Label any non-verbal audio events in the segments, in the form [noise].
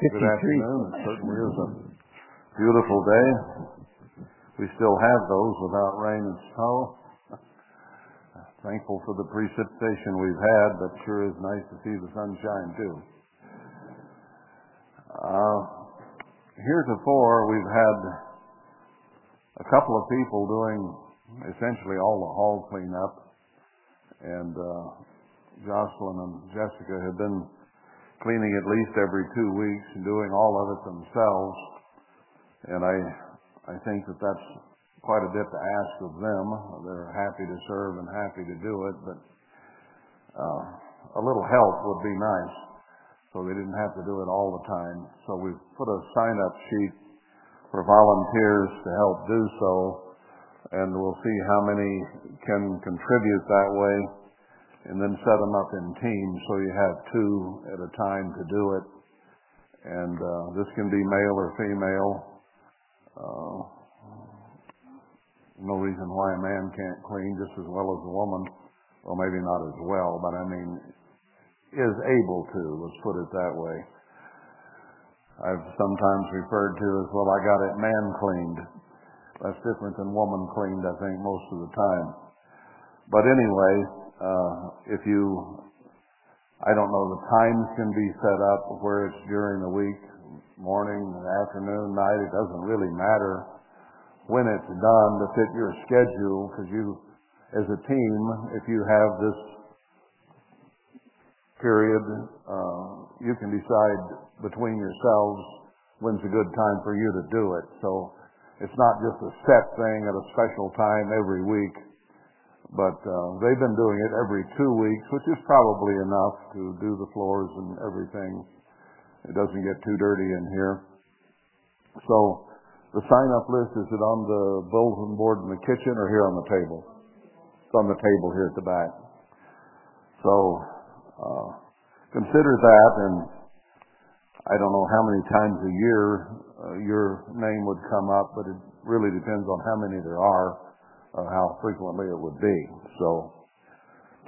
Good afternoon. It certainly is a beautiful day. We still have those without rain and snow. [laughs] Thankful for the precipitation we've had, but sure is nice to see the sunshine too. Uh, heretofore, we've had a couple of people doing essentially all the hall cleanup, and uh, Jocelyn and Jessica have been cleaning at least every two weeks and doing all of it themselves. And I, I think that that's quite a bit to ask of them. They're happy to serve and happy to do it, but uh, a little help would be nice so they didn't have to do it all the time. So we've put a sign-up sheet for volunteers to help do so, and we'll see how many can contribute that way and then set them up in teams so you have two at a time to do it. And uh, this can be male or female. Uh, no reason why a man can't clean just as well as a woman. Well, maybe not as well, but I mean, is able to, let's put it that way. I've sometimes referred to as, well, I got it man cleaned. That's different than woman cleaned, I think, most of the time. But anyway, uh, if you, I don't know, the times can be set up where it's during the week, morning, afternoon, night. It doesn't really matter when it's done to fit your schedule because you, as a team, if you have this period, uh, you can decide between yourselves when's a good time for you to do it. So it's not just a set thing at a special time every week. But uh, they've been doing it every two weeks, which is probably enough to do the floors and everything. It doesn't get too dirty in here. So the sign-up list, is it on the bulletin board in the kitchen or here on the table? It's on the table here at the back. So uh, consider that, and I don't know how many times a year uh, your name would come up, but it really depends on how many there are uh, how frequently it would be. So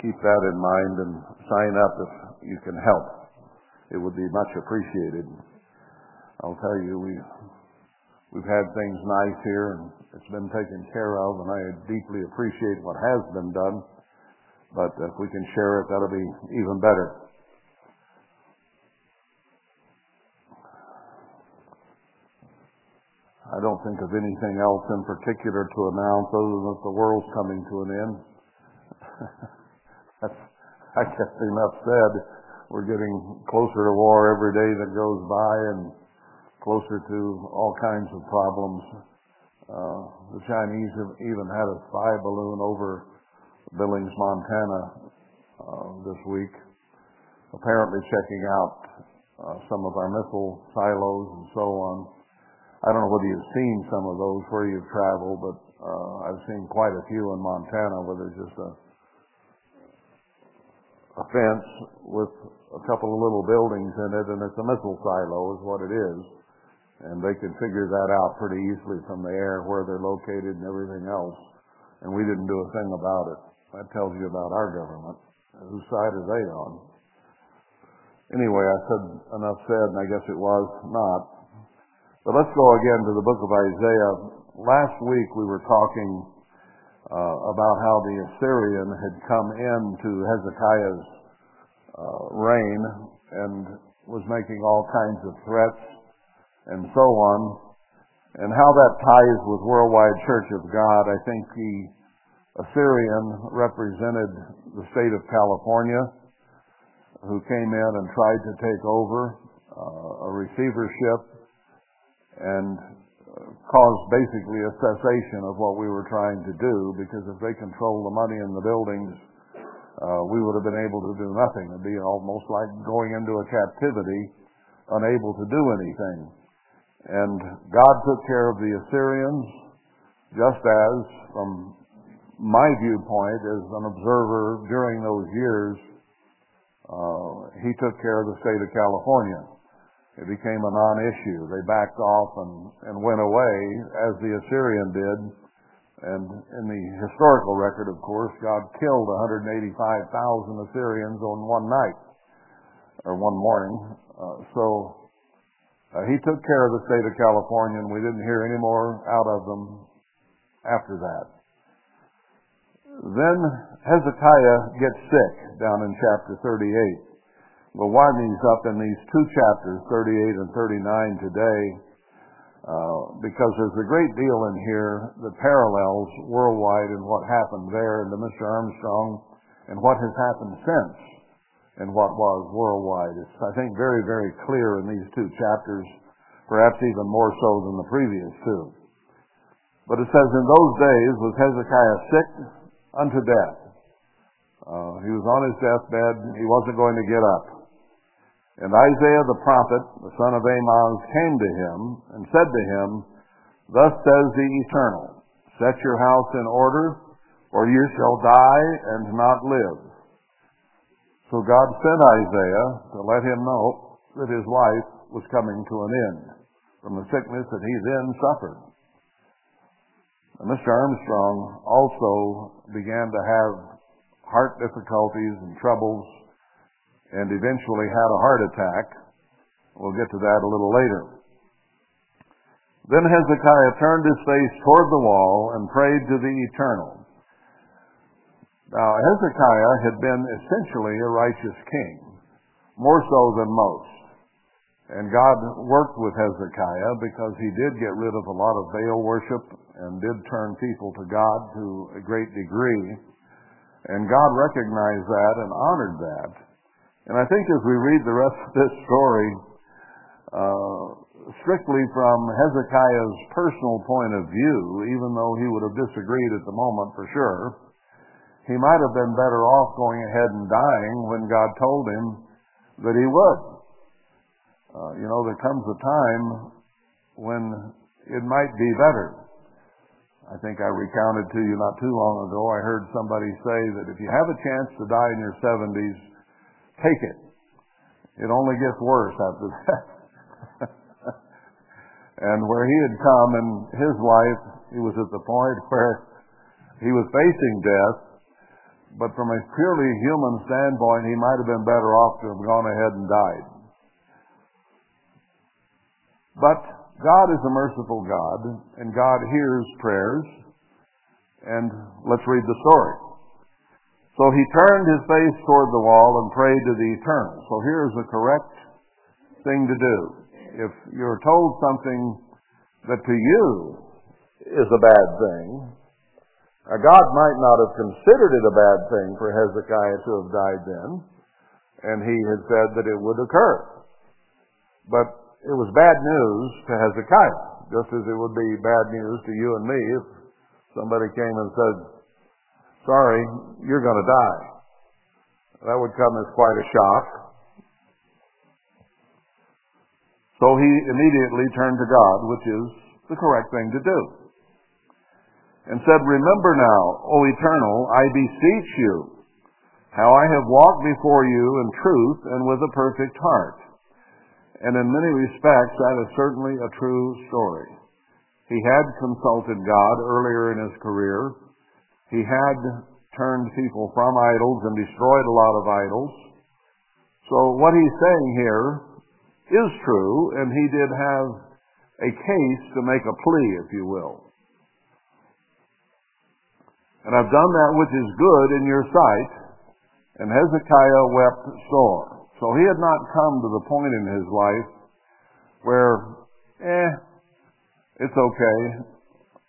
keep that in mind and sign up if you can help. It would be much appreciated. I'll tell you, we we've had things nice here and it's been taken care of, and I deeply appreciate what has been done. But if we can share it, that'll be even better. I don't think of anything else in particular to announce other than that the world's coming to an end. That's, [laughs] I guess enough said. We're getting closer to war every day that goes by and closer to all kinds of problems. Uh, the Chinese have even had a spy balloon over Billings, Montana uh, this week, apparently checking out uh, some of our missile silos and so on. I don't know whether you've seen some of those where you've traveled, but uh, I've seen quite a few in Montana where there's just a a fence with a couple of little buildings in it, and it's a missile silo, is what it is. And they can figure that out pretty easily from the air where they're located and everything else. And we didn't do a thing about it. That tells you about our government. Whose side are they on? Anyway, I said enough said, and I guess it was not. But let's go again to the book of Isaiah. Last week we were talking uh, about how the Assyrian had come into Hezekiah's uh, reign and was making all kinds of threats and so on, and how that ties with Worldwide Church of God. I think the Assyrian represented the state of California, who came in and tried to take over uh, a receivership and caused basically a cessation of what we were trying to do because if they control the money in the buildings, uh, we would have been able to do nothing. It'd be almost like going into a captivity, unable to do anything. And God took care of the Assyrians, just as, from my viewpoint as an observer during those years, uh, He took care of the state of California. It became a non-issue. They backed off and, and went away, as the Assyrian did. And in the historical record, of course, God killed 185,000 Assyrians on one night, or one morning. Uh, so Uh, he took care of the state of California, and we didn't hear any more out of them after that. Then Hezekiah gets sick down in chapter 38. We'll wind these up in these two chapters, 38 and 39 today, uh, because there's a great deal in here that parallels worldwide and what happened there and to Mr. Armstrong and what has happened since and what was worldwide. It's, I think, very, very clear in these two chapters, perhaps even more so than the previous two. But it says, In those days was Hezekiah sick unto death. Uh, he was on his deathbed. He wasn't going to get up. And Isaiah the prophet, the son of Amoz, came to him and said to him, Thus says the Eternal, Set your house in order, or you shall die and not live. So God sent Isaiah to let him know that his life was coming to an end from the sickness that he then suffered. And Mr. Armstrong also began to have heart difficulties and troubles and eventually had a heart attack. We'll get to that a little later. Then Hezekiah turned his face toward the wall and prayed to the Eternal. Now, Hezekiah had been essentially a righteous king, more so than most. And God worked with Hezekiah because he did get rid of a lot of Baal worship and did turn people to God to a great degree. And God recognized that and honored that. And I think as we read the rest of this story, uh, strictly from Hezekiah's personal point of view, even though he would have disagreed at the moment for sure, he might have been better off going ahead and dying when God told him that he would. Uh, you know, there comes a time when it might be better. I think I recounted to you not too long ago, I heard somebody say that if you have a chance to die in your 70s, take it. It only gets worse after that. [laughs] and where he had come in his life, he was at the point [laughs] where he was facing death, but from a purely human standpoint, he might have been better off to have gone ahead and died. But God is a merciful God, and God hears prayers. And let's read the story. So he turned his face toward the wall and prayed to the Eternal. So here's the correct thing to do. If you're told something that to you is a bad thing, God might not have considered it a bad thing for Hezekiah to have died then, and he had said that it would occur. But it was bad news to Hezekiah, just as it would be bad news to you and me if somebody came and said, Sorry, you're going to die. That would come as quite a shock. So he immediately turned to God, which is the correct thing to do and said, Remember now, O Eternal, I beseech you, how I have walked before you in truth and with a perfect heart. And in many respects, that is certainly a true story. He had consulted God earlier in his career. He had turned people from idols and destroyed a lot of idols. So what he's saying here is true, and he did have a case to make a plea, if you will. And I've done that which is good in your sight. And Hezekiah wept sore. So he had not come to the point in his life where, eh, it's okay.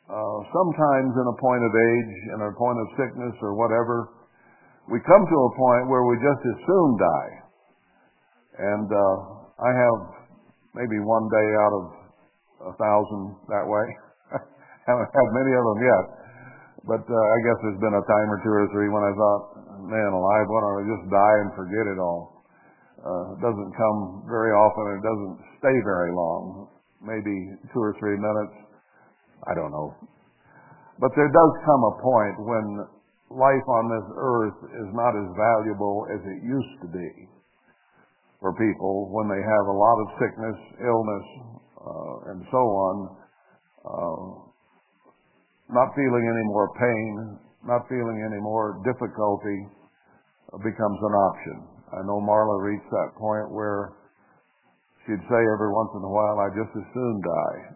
Uh, sometimes in a point of age, in a point of sickness or whatever, we come to a point where we just as soon die. And uh, I have maybe one day out of a thousand that way. [laughs] haven't had many of them yet. But uh, I guess there's been a time or two or three when I thought, man alive, why don't I just die and forget it all? Uh, it doesn't come very often. It doesn't stay very long. Maybe two or three minutes. I don't know. But there does come a point when life on this earth is not as valuable as it used to be for people when they have a lot of sickness, illness, uh, and so on. Uh, not feeling any more pain, not feeling any more difficulty becomes an option. I know Marla reached that point where she'd say every once in a while, I just as soon die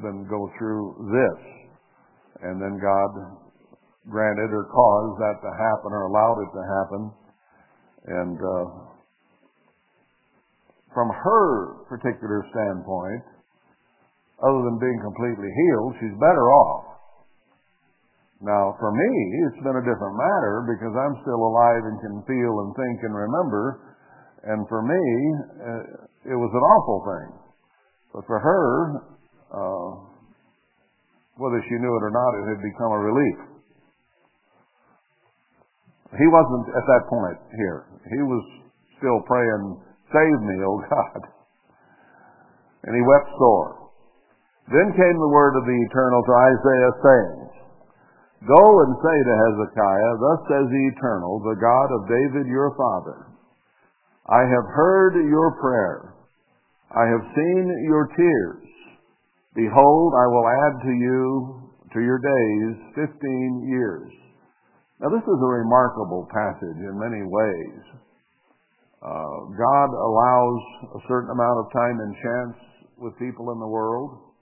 than go through this. And then God granted or caused that to happen or allowed it to happen. And uh, from her particular standpoint, other than being completely healed, she's better off. Now, for me, it's been a different matter because I'm still alive and can feel and think and remember. And for me, uh, it was an awful thing. But for her, uh, whether she knew it or not, it had become a relief. He wasn't at that point here. He was still praying, Save me, O [laughs] God. And he wept sore. Then came the word of the Eternal to Isaiah, saying, Go and say to Hezekiah, Thus says the Eternal, the God of David your father, I have heard your prayer. I have seen your tears. Behold, I will add to you, to your days, fifteen years. Now this is a remarkable passage in many ways. Uh, God allows a certain amount of time and chance with people in the world.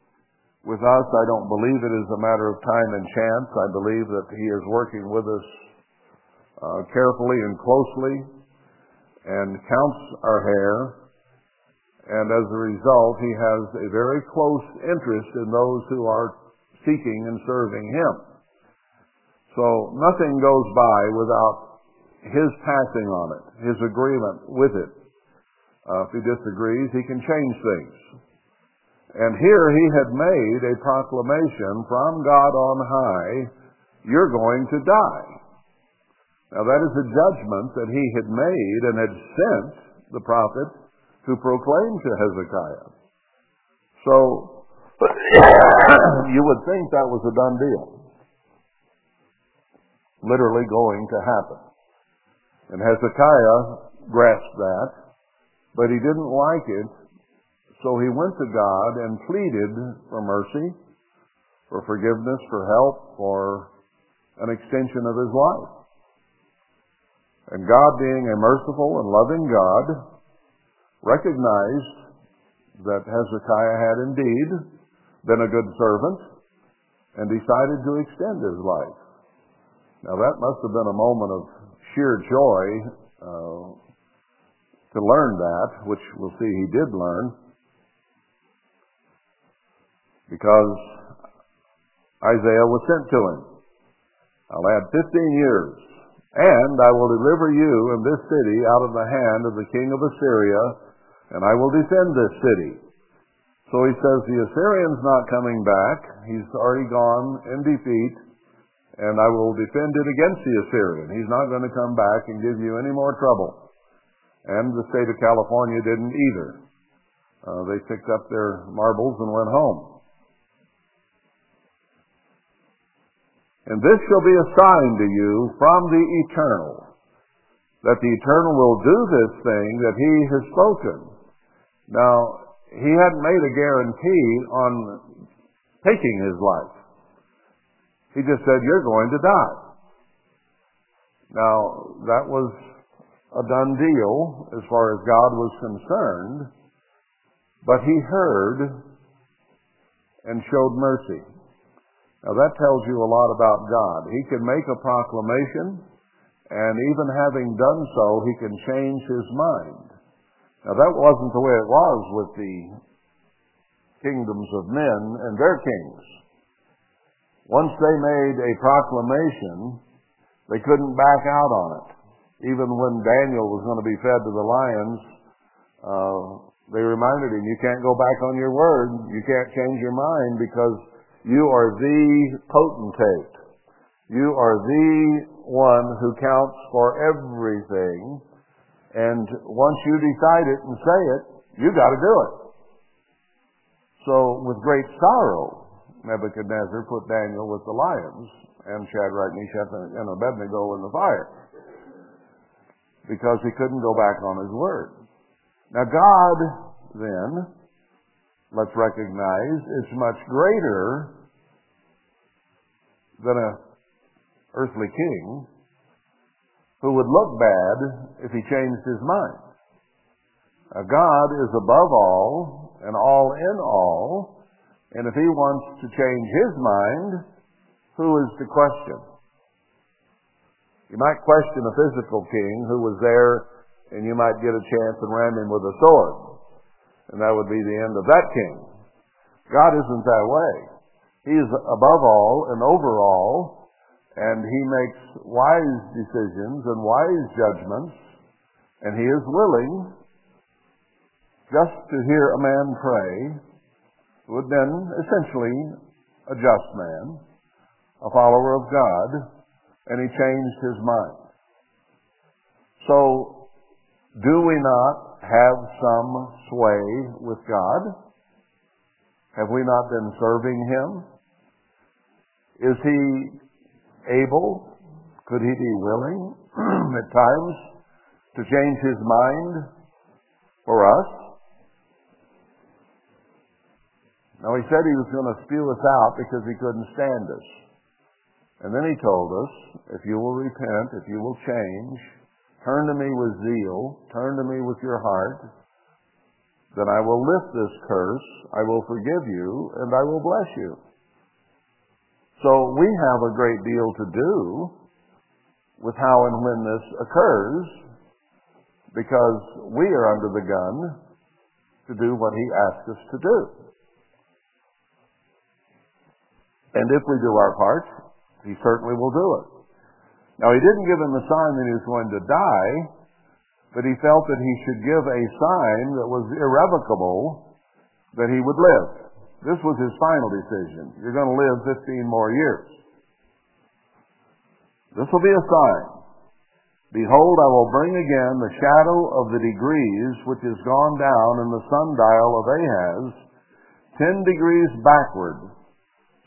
With us, I don't believe it is a matter of time and chance. I believe that He is working with us uh, carefully and closely and counts our hair. And as a result, He has a very close interest in those who are seeking and serving Him. So nothing goes by without His passing on it, His agreement with it. Uh, if He disagrees, He can change things. And here he had made a proclamation from God on high, you're going to die. Now that is a judgment that he had made and had sent the prophet to proclaim to Hezekiah. So, [coughs] you would think that was a done deal. Literally going to happen. And Hezekiah grasped that, but he didn't like it so he went to God and pleaded for mercy, for forgiveness, for help, for an extension of his life. And God, being a merciful and loving God, recognized that Hezekiah had indeed been a good servant and decided to extend his life. Now that must have been a moment of sheer joy uh, to learn that, which we'll see he did learn because Isaiah was sent to him. I'll add 15 years. And I will deliver you and this city out of the hand of the king of Assyria, and I will defend this city. So he says the Assyrian's not coming back. He's already gone in defeat, and I will defend it against the Assyrian. He's not going to come back and give you any more trouble. And the state of California didn't either. Uh, they picked up their marbles and went home. And this shall be a sign to you from the eternal, that the eternal will do this thing that he has spoken. Now, he hadn't made a guarantee on taking his life. He just said, You're going to die. Now, that was a done deal as far as God was concerned, but he heard and showed mercy. Now that tells you a lot about God. He can make a proclamation, and even having done so, he can change his mind. Now that wasn't the way it was with the kingdoms of men and their kings. Once they made a proclamation, they couldn't back out on it. Even when Daniel was going to be fed to the lions, uh, they reminded him, you can't go back on your word. You can't change your mind because you are the potentate. You are the one who counts for everything. And once you decide it and say it, you got to do it. So with great sorrow, Nebuchadnezzar put Daniel with the lions and Shadrach, Meshach, and Abednego in the fire because he couldn't go back on his word. Now God then let's recognize, is much greater than a earthly king who would look bad if he changed his mind. God is above all and all in all, and if he wants to change his mind, who is to question? You might question a physical king who was there, and you might get a chance and ram him with a sword. And that would be the end of that king. God isn't that way. He is above all and over all, and he makes wise decisions and wise judgments, and he is willing just to hear a man pray, who had been essentially a just man, a follower of God, and he changed his mind. So, do we not have some sway with God? Have we not been serving him? Is he able, could he be willing [clears throat] at times to change his mind for us? Now he said he was going to spew us out because he couldn't stand us. And then he told us, if you will repent, if you will change, turn to me with zeal, turn to me with your heart, then I will lift this curse, I will forgive you, and I will bless you. So we have a great deal to do with how and when this occurs because we are under the gun to do what he asks us to do. And if we do our part, he certainly will do it. Now, he didn't give him a sign that he was going to die, but he felt that he should give a sign that was irrevocable that he would live. This was his final decision. You're going to live 15 more years. This will be a sign. Behold, I will bring again the shadow of the degrees which is gone down in the sundial of Ahaz, ten degrees backward,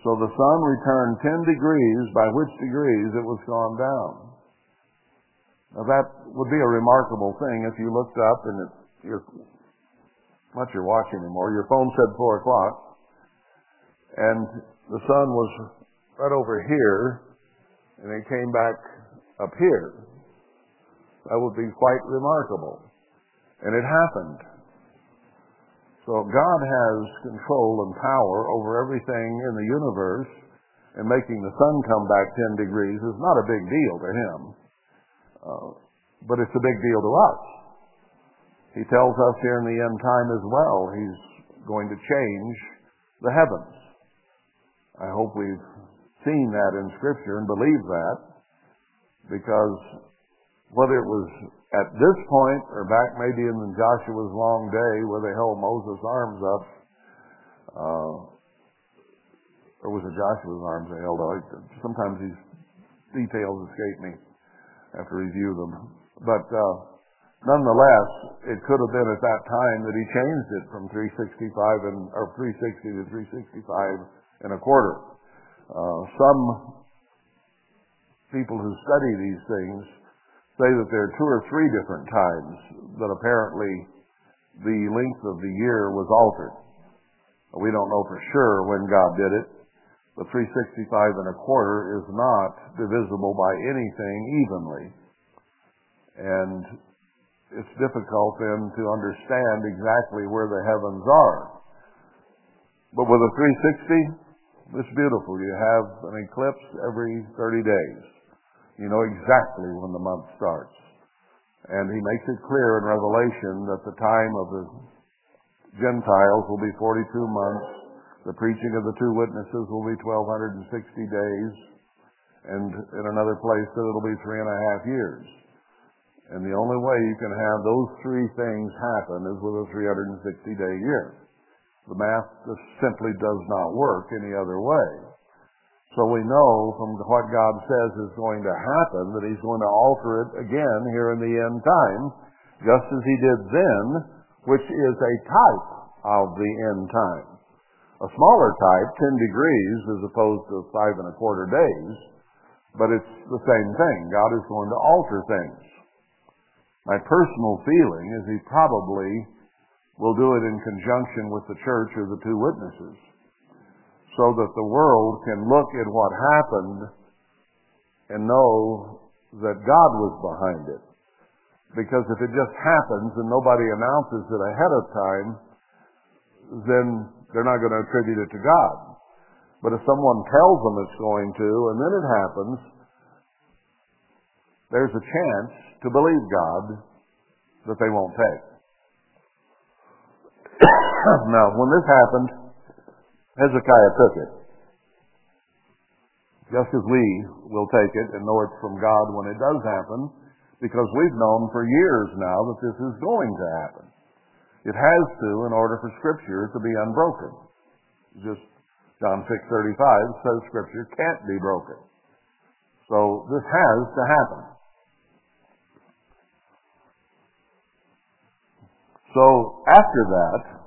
so the sun returned 10 degrees, by which degrees it was gone down. Now that would be a remarkable thing if you looked up and it, you're, not your watch anymore, your phone said 4 o'clock, and the sun was right over here, and it came back up here. That would be quite remarkable. And it happened. So God has control and power over everything in the universe, and making the sun come back 10 degrees is not a big deal to him. Uh, but it's a big deal to us. He tells us here in the end time as well, he's going to change the heavens. I hope we've seen that in Scripture and believe that, because whether it was at this point, or back maybe in Joshua's long day where they held Moses' arms up, uh, or was it Joshua's arms they held up? Sometimes these details escape me. To review them. But uh, nonetheless, it could have been at that time that he changed it from 365 and or 360 to 365 and a quarter. Uh, some people who study these things say that there are two or three different times that apparently the length of the year was altered. We don't know for sure when God did it. The 365 and a quarter is not divisible by anything evenly. And it's difficult then to understand exactly where the heavens are. But with a 360, it's beautiful. You have an eclipse every 30 days. You know exactly when the month starts. And he makes it clear in Revelation that the time of the Gentiles will be 42 months. The preaching of the two witnesses will be 1260 days. And in another place that it'll be three and a half years. And the only way you can have those three things happen is with a 360 day year. The math just simply does not work any other way. So we know from what God says is going to happen that He's going to alter it again here in the end time, just as He did then, which is a type of the end time. A smaller type, 10 degrees as opposed to five and a quarter days, but it's the same thing. God is going to alter things. My personal feeling is He probably will do it in conjunction with the church or the two witnesses so that the world can look at what happened and know that God was behind it. Because if it just happens and nobody announces it ahead of time, then they're not going to attribute it to God. But if someone tells them it's going to, and then it happens, there's a chance to believe God that they won't take. [coughs] now, when this happened, Hezekiah took it. Just as we will take it and know it's from God when it does happen, because we've known for years now that this is going to happen. It has to in order for Scripture to be unbroken. Just John 6.35 says Scripture can't be broken. So this has to happen. So after that,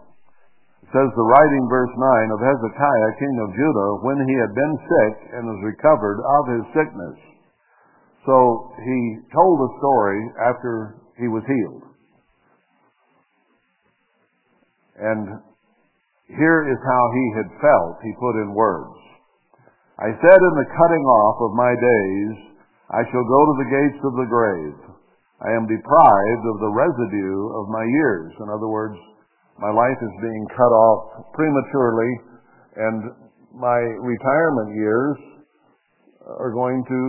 says the writing, verse 9, of Hezekiah, king of Judah, when he had been sick and was recovered of his sickness. So he told the story after he was healed. And here is how he had felt, he put in words. I said in the cutting off of my days, I shall go to the gates of the grave. I am deprived of the residue of my years. In other words, my life is being cut off prematurely, and my retirement years are going to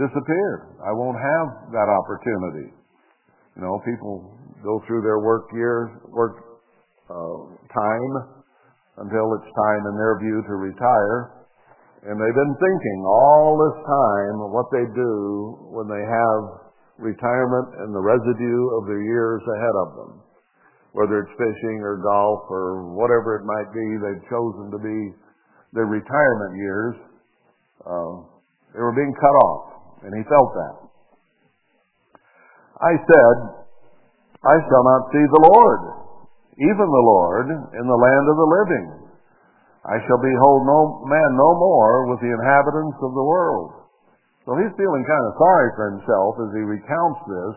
disappear. I won't have that opportunity. You know, people go through their work years, work uh, time until it's time in their view to retire. And they've been thinking all this time what they do when they have retirement and the residue of their years ahead of them. Whether it's fishing or golf or whatever it might be, they've chosen to be their retirement years. Uh, they were being cut off, and he felt that. I said, I shall not see the Lord even the Lord, in the land of the living. I shall behold no man no more with the inhabitants of the world. So he's feeling kind of sorry for himself as he recounts this,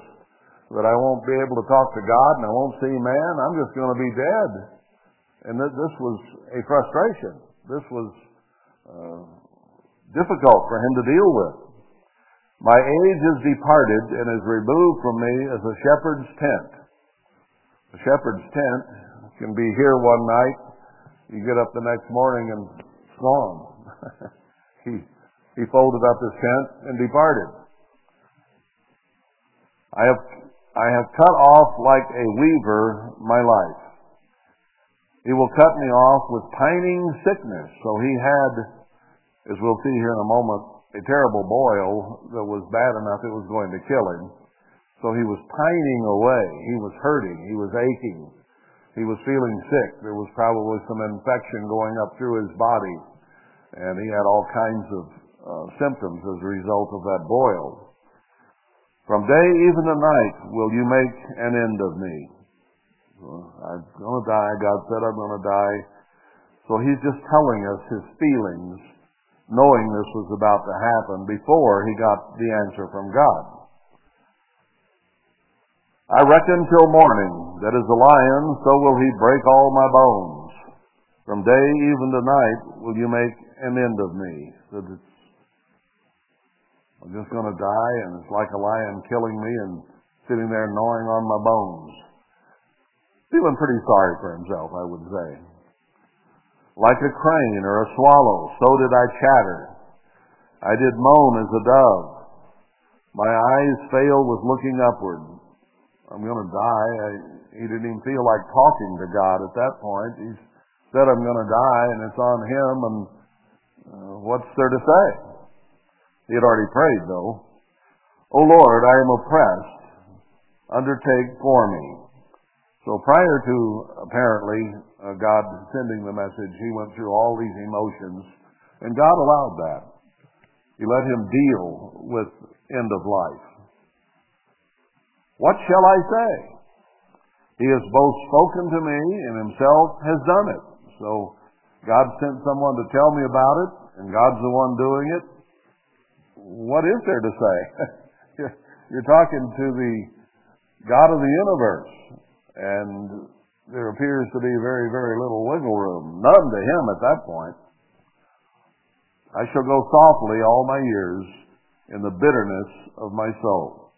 that I won't be able to talk to God and I won't see man. I'm just going to be dead. And th- this was a frustration. This was uh, difficult for him to deal with. My age is departed and is removed from me as a shepherd's tent. The shepherd's tent can be here one night. You get up the next morning and it's gone. [laughs] he, he folded up his tent and departed. I have, I have cut off like a weaver my life. He will cut me off with pining sickness. So he had, as we'll see here in a moment, a terrible boil that was bad enough it was going to kill him. So he was pining away. He was hurting. He was aching. He was feeling sick. There was probably some infection going up through his body. And he had all kinds of uh, symptoms as a result of that boil. From day even to night will you make an end of me. I'm going to die. God said I'm going to die. So he's just telling us his feelings, knowing this was about to happen before he got the answer from God. I reckon till morning that as a lion, so will he break all my bones. From day even to night will you make an end of me. I'm just going to die, and it's like a lion killing me and sitting there gnawing on my bones. Feeling pretty sorry for himself, I would say. Like a crane or a swallow, so did I chatter. I did moan as a dove. My eyes failed with looking upward. I'm going to die. I, he didn't even feel like talking to God at that point. He said, I'm going to die, and it's on him, and uh, what's there to say? He had already prayed, though. O Lord, I am oppressed. Undertake for me. So prior to, apparently, uh, God sending the message, he went through all these emotions, and God allowed that. He let him deal with end of life. What shall I say? He has both spoken to me and himself has done it. So God sent someone to tell me about it, and God's the one doing it. What is there to say? [laughs] You're talking to the God of the universe, and there appears to be very, very little wiggle room. None to him at that point. I shall go softly all my years in the bitterness of my soul.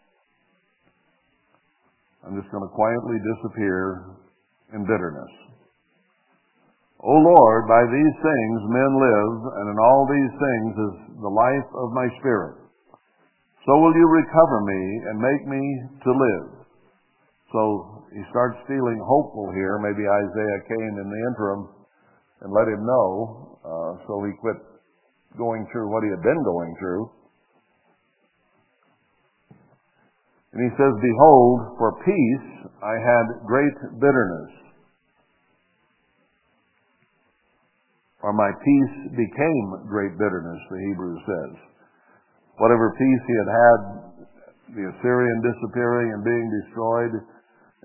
I'm just going to quietly disappear in bitterness. O Lord, by these things men live, and in all these things is the life of my spirit. So will you recover me and make me to live. So he starts feeling hopeful here. Maybe Isaiah came in the interim and let him know, uh, so he quit going through what he had been going through. And he says, Behold, for peace I had great bitterness. Or my peace became great bitterness, the Hebrew says. Whatever peace he had had, the Assyrian disappearing and being destroyed,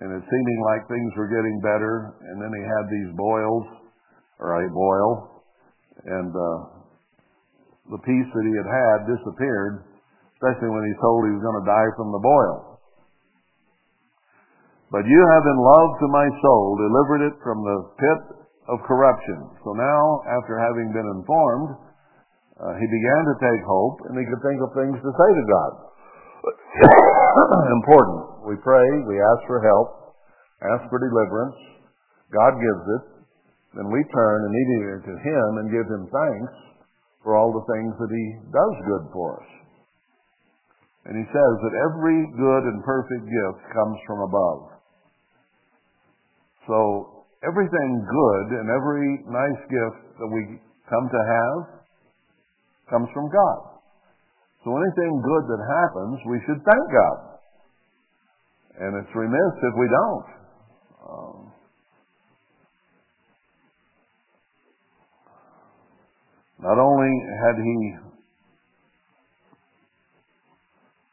and it seeming like things were getting better, and then he had these boils, or a boil, and uh, the peace that he had had disappeared, especially when he's told he was going to die from the boil. But you have in love to my soul delivered it from the pit of corruption. So now, after having been informed, uh, he began to take hope and he could think of things to say to God. [coughs] Important. We pray, we ask for help, ask for deliverance. God gives it. Then we turn immediately to Him and give Him thanks for all the things that He does good for us. And he says that every good and perfect gift comes from above. So everything good and every nice gift that we come to have comes from God. So anything good that happens, we should thank God. And it's remiss if we don't. Um, not only had he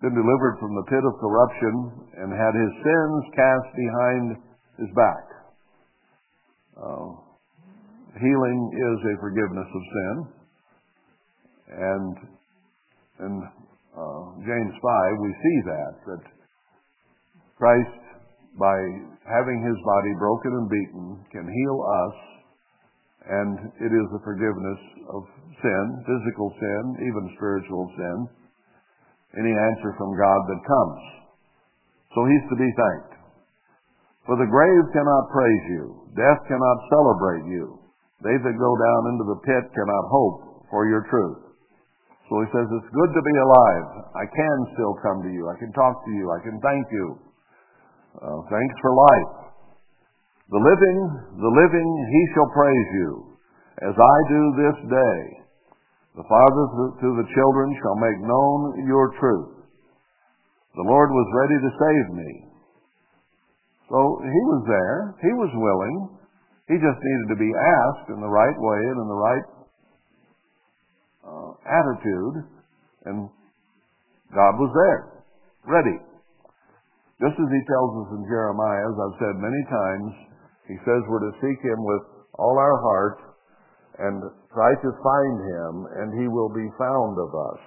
been delivered from the pit of corruption and had his sins cast behind his back. Uh, healing is a forgiveness of sin. And in uh, James 5, we see that, that Christ, by having his body broken and beaten, can heal us, and it is the forgiveness of sin, physical sin, even spiritual sin any answer from God that comes. So he's to be thanked. For the grave cannot praise you. Death cannot celebrate you. They that go down into the pit cannot hope for your truth. So he says, it's good to be alive. I can still come to you. I can talk to you. I can thank you. Uh, thanks for life. The living, the living, he shall praise you, as I do this day. The fathers to the children shall make known your truth. The Lord was ready to save me. So he was there. He was willing. He just needed to be asked in the right way and in the right uh, attitude. And God was there, ready. Just as he tells us in Jeremiah, as I've said many times, he says we're to seek him with all our heart and try to find him, and he will be found of us.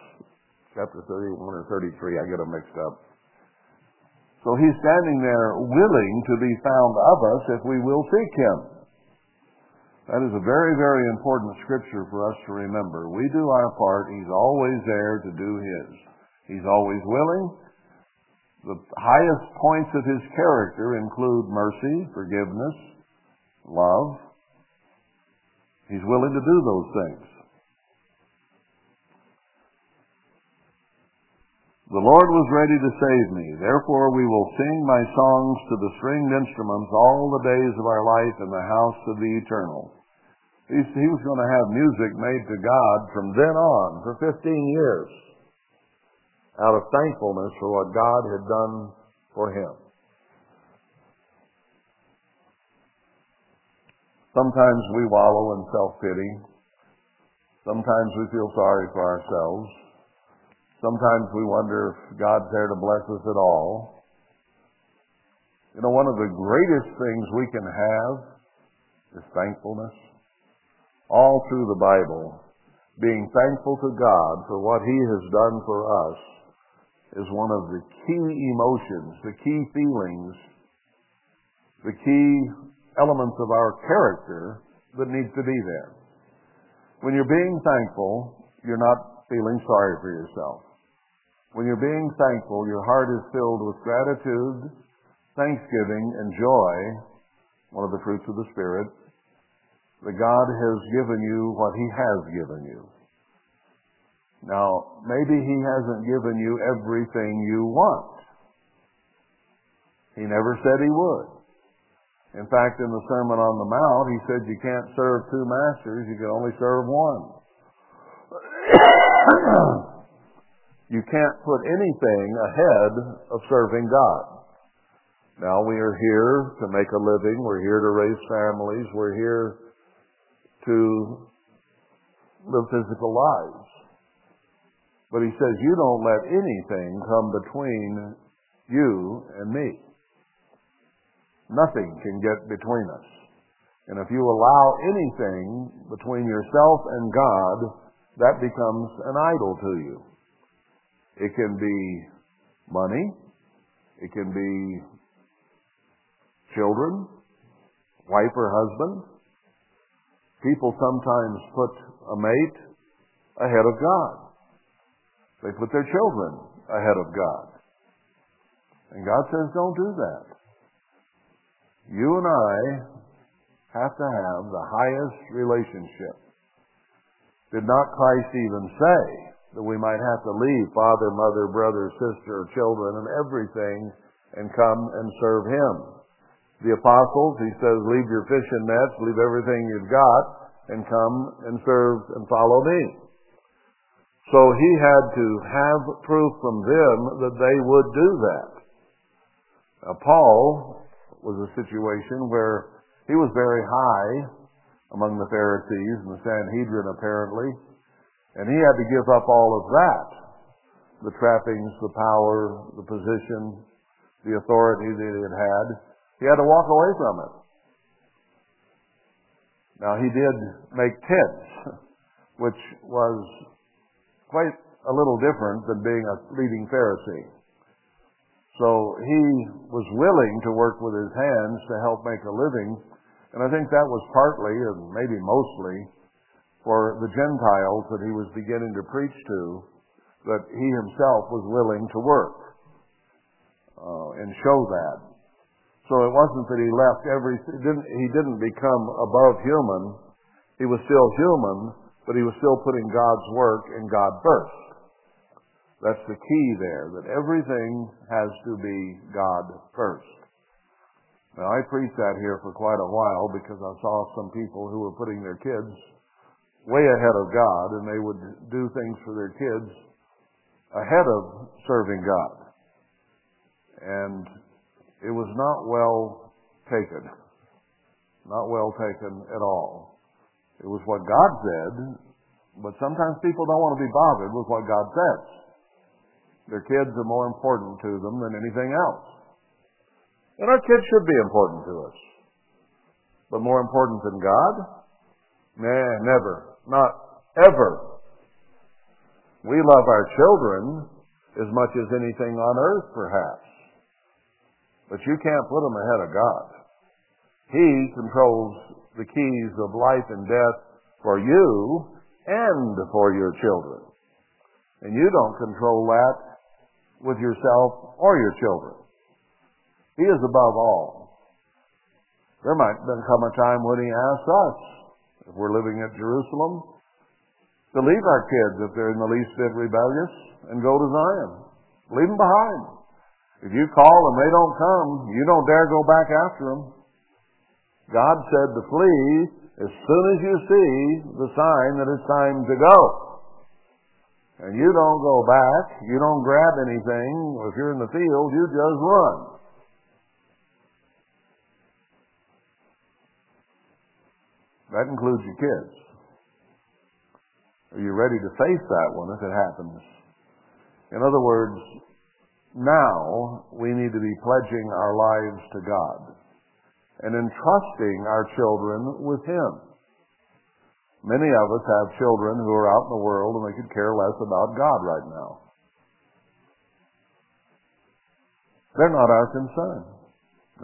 Chapter 31 or 33, I get them mixed up. So he's standing there willing to be found of us if we will seek him. That is a very, very important scripture for us to remember. We do our part. He's always there to do his. He's always willing. The highest points of his character include mercy, forgiveness, love, He's willing to do those things. The Lord was ready to save me. Therefore we will sing my songs to the stringed instruments all the days of our life in the house of the eternal. He, was going to have music made to God from then on for 15 years out of thankfulness for what God had done for him. Sometimes we wallow in self-pity. Sometimes we feel sorry for ourselves. Sometimes we wonder if God's there to bless us at all. You know, one of the greatest things we can have is thankfulness. All through the Bible, being thankful to God for what He has done for us is one of the key emotions, the key feelings, the key elements of our character that needs to be there. When you're being thankful, you're not feeling sorry for yourself. When you're being thankful, your heart is filled with gratitude thanksgiving and joy, one of the fruits of the Spirit, that God has given you what He has given you. Now, maybe He hasn't given you everything you want. He never said He would. In fact, in the Sermon on the Mount, He said you can't serve two masters, you can only serve one. [coughs] you can't put anything ahead of serving God. Now we are here to make a living. We're here to raise families. We're here to live physical lives. But he says, you don't let anything come between you and me. Nothing can get between us. And if you allow anything between yourself and God, that becomes an idol to you. It can be money. It can be children, wife or husband. People sometimes put a mate ahead of God. They put their children ahead of God. And God says, don't do that. You and I have to have the highest relationship. Did not Christ even say that we might have to leave father, mother, brother, sister, children, and everything and come and serve Him? the apostles. He says, leave your fishing nets, leave everything you've got, and come and serve and follow me. So he had to have proof from them that they would do that. Now, Paul was a situation where he was very high among the Pharisees and the Sanhedrin, apparently, and he had to give up all of that the trappings, the power, the position, the authority that he had had he had to walk away from it. Now he did make tents, [laughs] which was quite a little different than being a leading Pharisee. So he was willing to work with his hands to help make a living, and I think that was partly, and maybe mostly, for the Gentiles that he was beginning to preach to, that he himself was willing to work uh, and show that. So it wasn't that he left every, didn't, he didn't become above human. He was still human, but he was still putting God's work in God first. That's the key there, that everything has to be God first. Now I preached that here for quite a while because I saw some people who were putting their kids way ahead of God and they would do things for their kids ahead of serving God. And it was not well taken. Not well taken at all. It was what God said, but sometimes people don't want to be bothered with what God says. Their kids are more important to them than anything else. And our kids should be important to us. But more important than God? Nah, never. Not ever. We love our children as much as anything on earth, perhaps. But you can't put them ahead of God. He controls the keys of life and death for you and for your children. And you don't control that with yourself or your children. He is above all. There might come a time when he asks us, if we're living at Jerusalem, to leave our kids if they're in the least bit rebellious and go to Zion. Leave them behind. If you call and they don't come, you don't dare go back after them. God said to flee as soon as you see the sign that it's time to go. And you don't go back, you don't grab anything. If you're in the field, you just run. That includes your kids. Are you ready to face that one if it happens? In other words, now we need to be pledging our lives to God and entrusting our children with Him. Many of us have children who are out in the world and they could care less about God right now. They're not our concern.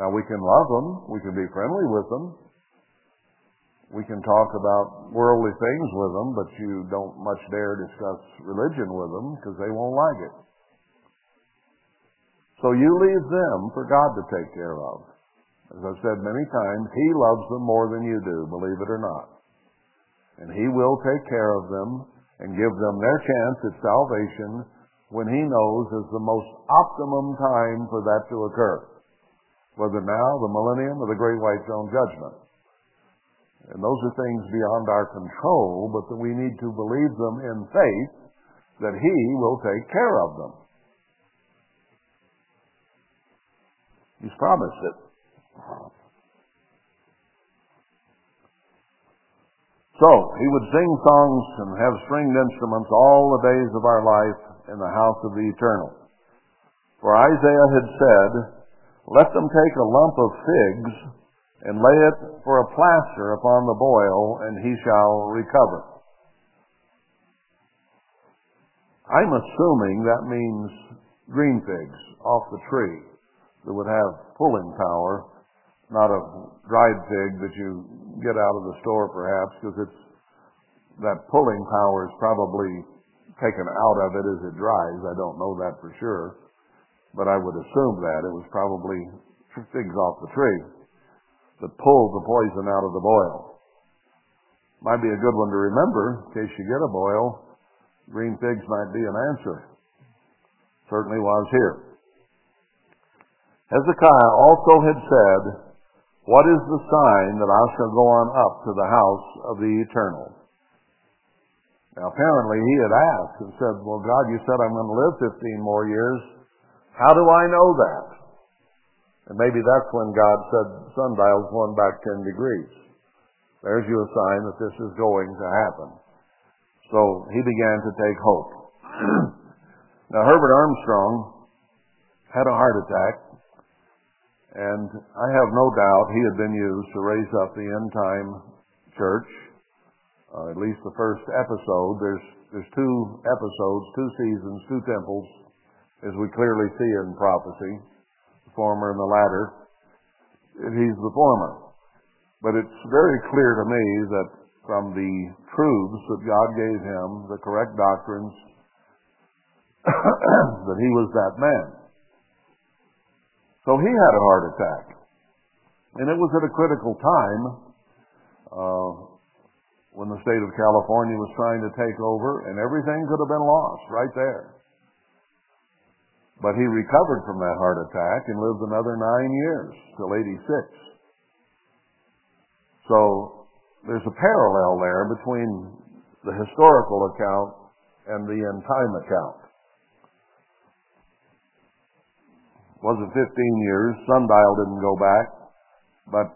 Now we can love them, we can be friendly with them, we can talk about worldly things with them, but you don't much dare discuss religion with them because they won't like it. So you leave them for God to take care of. As I've said many times, He loves them more than you do, believe it or not. And He will take care of them and give them their chance at salvation when He knows is the most optimum time for that to occur. Whether now, the millennium, or the great white throne judgment. And those are things beyond our control, but that we need to believe them in faith that He will take care of them. He's promised it. So, he would sing songs and have stringed instruments all the days of our life in the house of the eternal. For Isaiah had said, Let them take a lump of figs and lay it for a plaster upon the boil, and he shall recover. I'm assuming that means green figs off the tree that would have pulling power not a dried fig that you get out of the store perhaps because it's that pulling power is probably taken out of it as it dries. I don't know that for sure, but I would assume that it was probably figs off the tree that pulled the poison out of the boil. Might be a good one to remember in case you get a boil. Green figs might be an answer. Certainly was here. Hezekiah also had said, what is the sign that I shall go on up to the house of the eternal? Now, apparently, he had asked and said, Well, God, you said I'm going to live 15 more years. How do I know that? And maybe that's when God said, Sundial's going back 10 degrees. There's you a sign that this is going to happen. So he began to take hope. [clears throat] now, Herbert Armstrong had a heart attack and I have no doubt he had been used to raise up the end time church. At least the first episode. There's there's two episodes, two seasons, two temples, as we clearly see in prophecy, former and the latter. He's the former. But it's very clear to me that from the truths that God gave him, the correct doctrines, [coughs] that he was that man. So he had a heart attack. And it was at a critical time uh, when the state of California was trying to take over, and everything could have been lost right there. But he recovered from that heart attack and lived another nine years, till 86. So there's a parallel there between the historical account and the end time account. wasn't 15 years. Sundial didn't go back. But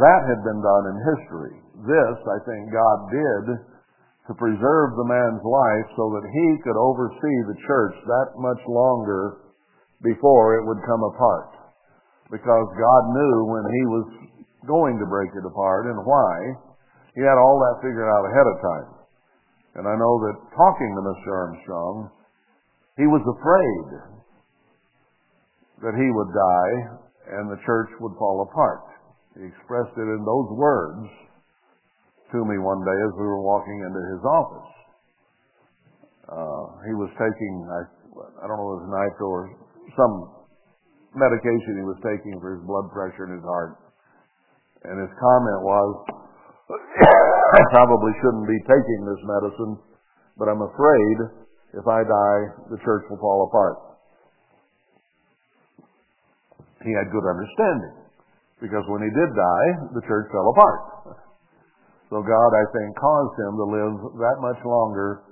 that had been done in history. This, I think, God did to preserve the man's life so that he could oversee the church that much longer before it would come apart. Because God knew when he was going to break it apart and why. He had all that figured out ahead of time. And I know that talking to Mr. Armstrong, he was afraid that he would die and the church would fall apart. He expressed it in those words to me one day as we were walking into his office. Uh, he was taking, I, I don't know, it was nitro or some medication he was taking for his blood pressure and his heart. And his comment was, [coughs] I probably shouldn't be taking this medicine, but I'm afraid if I die, the church will fall apart. He had good understanding. Because when he did die, the church fell apart. So God, I think, caused him to live that much longer.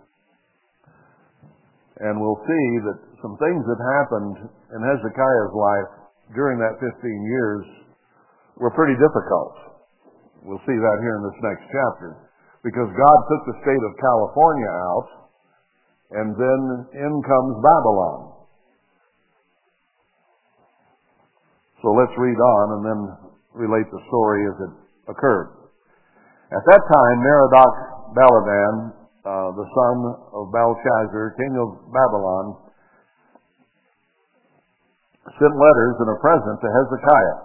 And we'll see that some things that happened in Hezekiah's life during that 15 years were pretty difficult. We'll see that here in this next chapter. Because God took the state of California out, and then in comes Babylon. So let's read on and then relate the story as it occurred. At that time, Merodach Baladan, uh, the son of Belshazzar, king of Babylon, sent letters and a present to Hezekiah,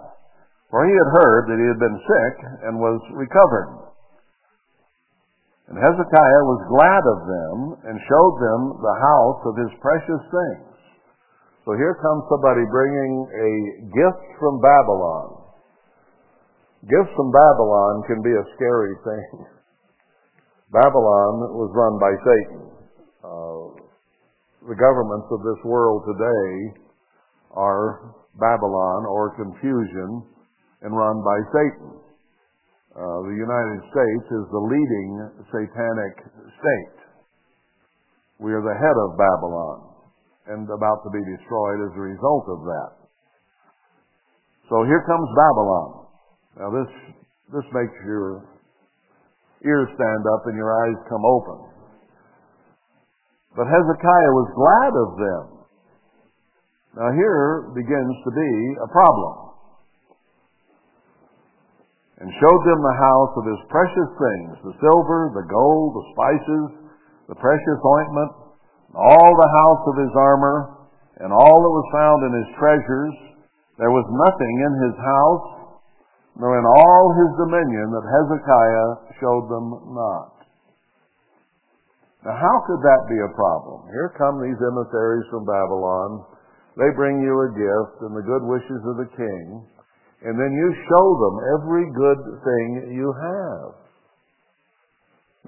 for he had heard that he had been sick and was recovering. And Hezekiah was glad of them and showed them the house of his precious things. So here comes somebody bringing a gift from Babylon. Gifts from Babylon can be a scary thing. [laughs] Babylon was run by Satan. Uh, the governments of this world today are Babylon or confusion and run by Satan. Uh, the United States is the leading satanic state. We are the head of Babylon and about to be destroyed as a result of that. So here comes Babylon. Now this this makes your ears stand up and your eyes come open. But Hezekiah was glad of them. Now here begins to be a problem. And showed them the house of his precious things, the silver, the gold, the spices, the precious ointment, all the house of his armor, and all that was found in his treasures. There was nothing in his house, nor in all his dominion that Hezekiah showed them not. Now, how could that be a problem? Here come these emissaries from Babylon. They bring you a gift and the good wishes of the king, and then you show them every good thing you have.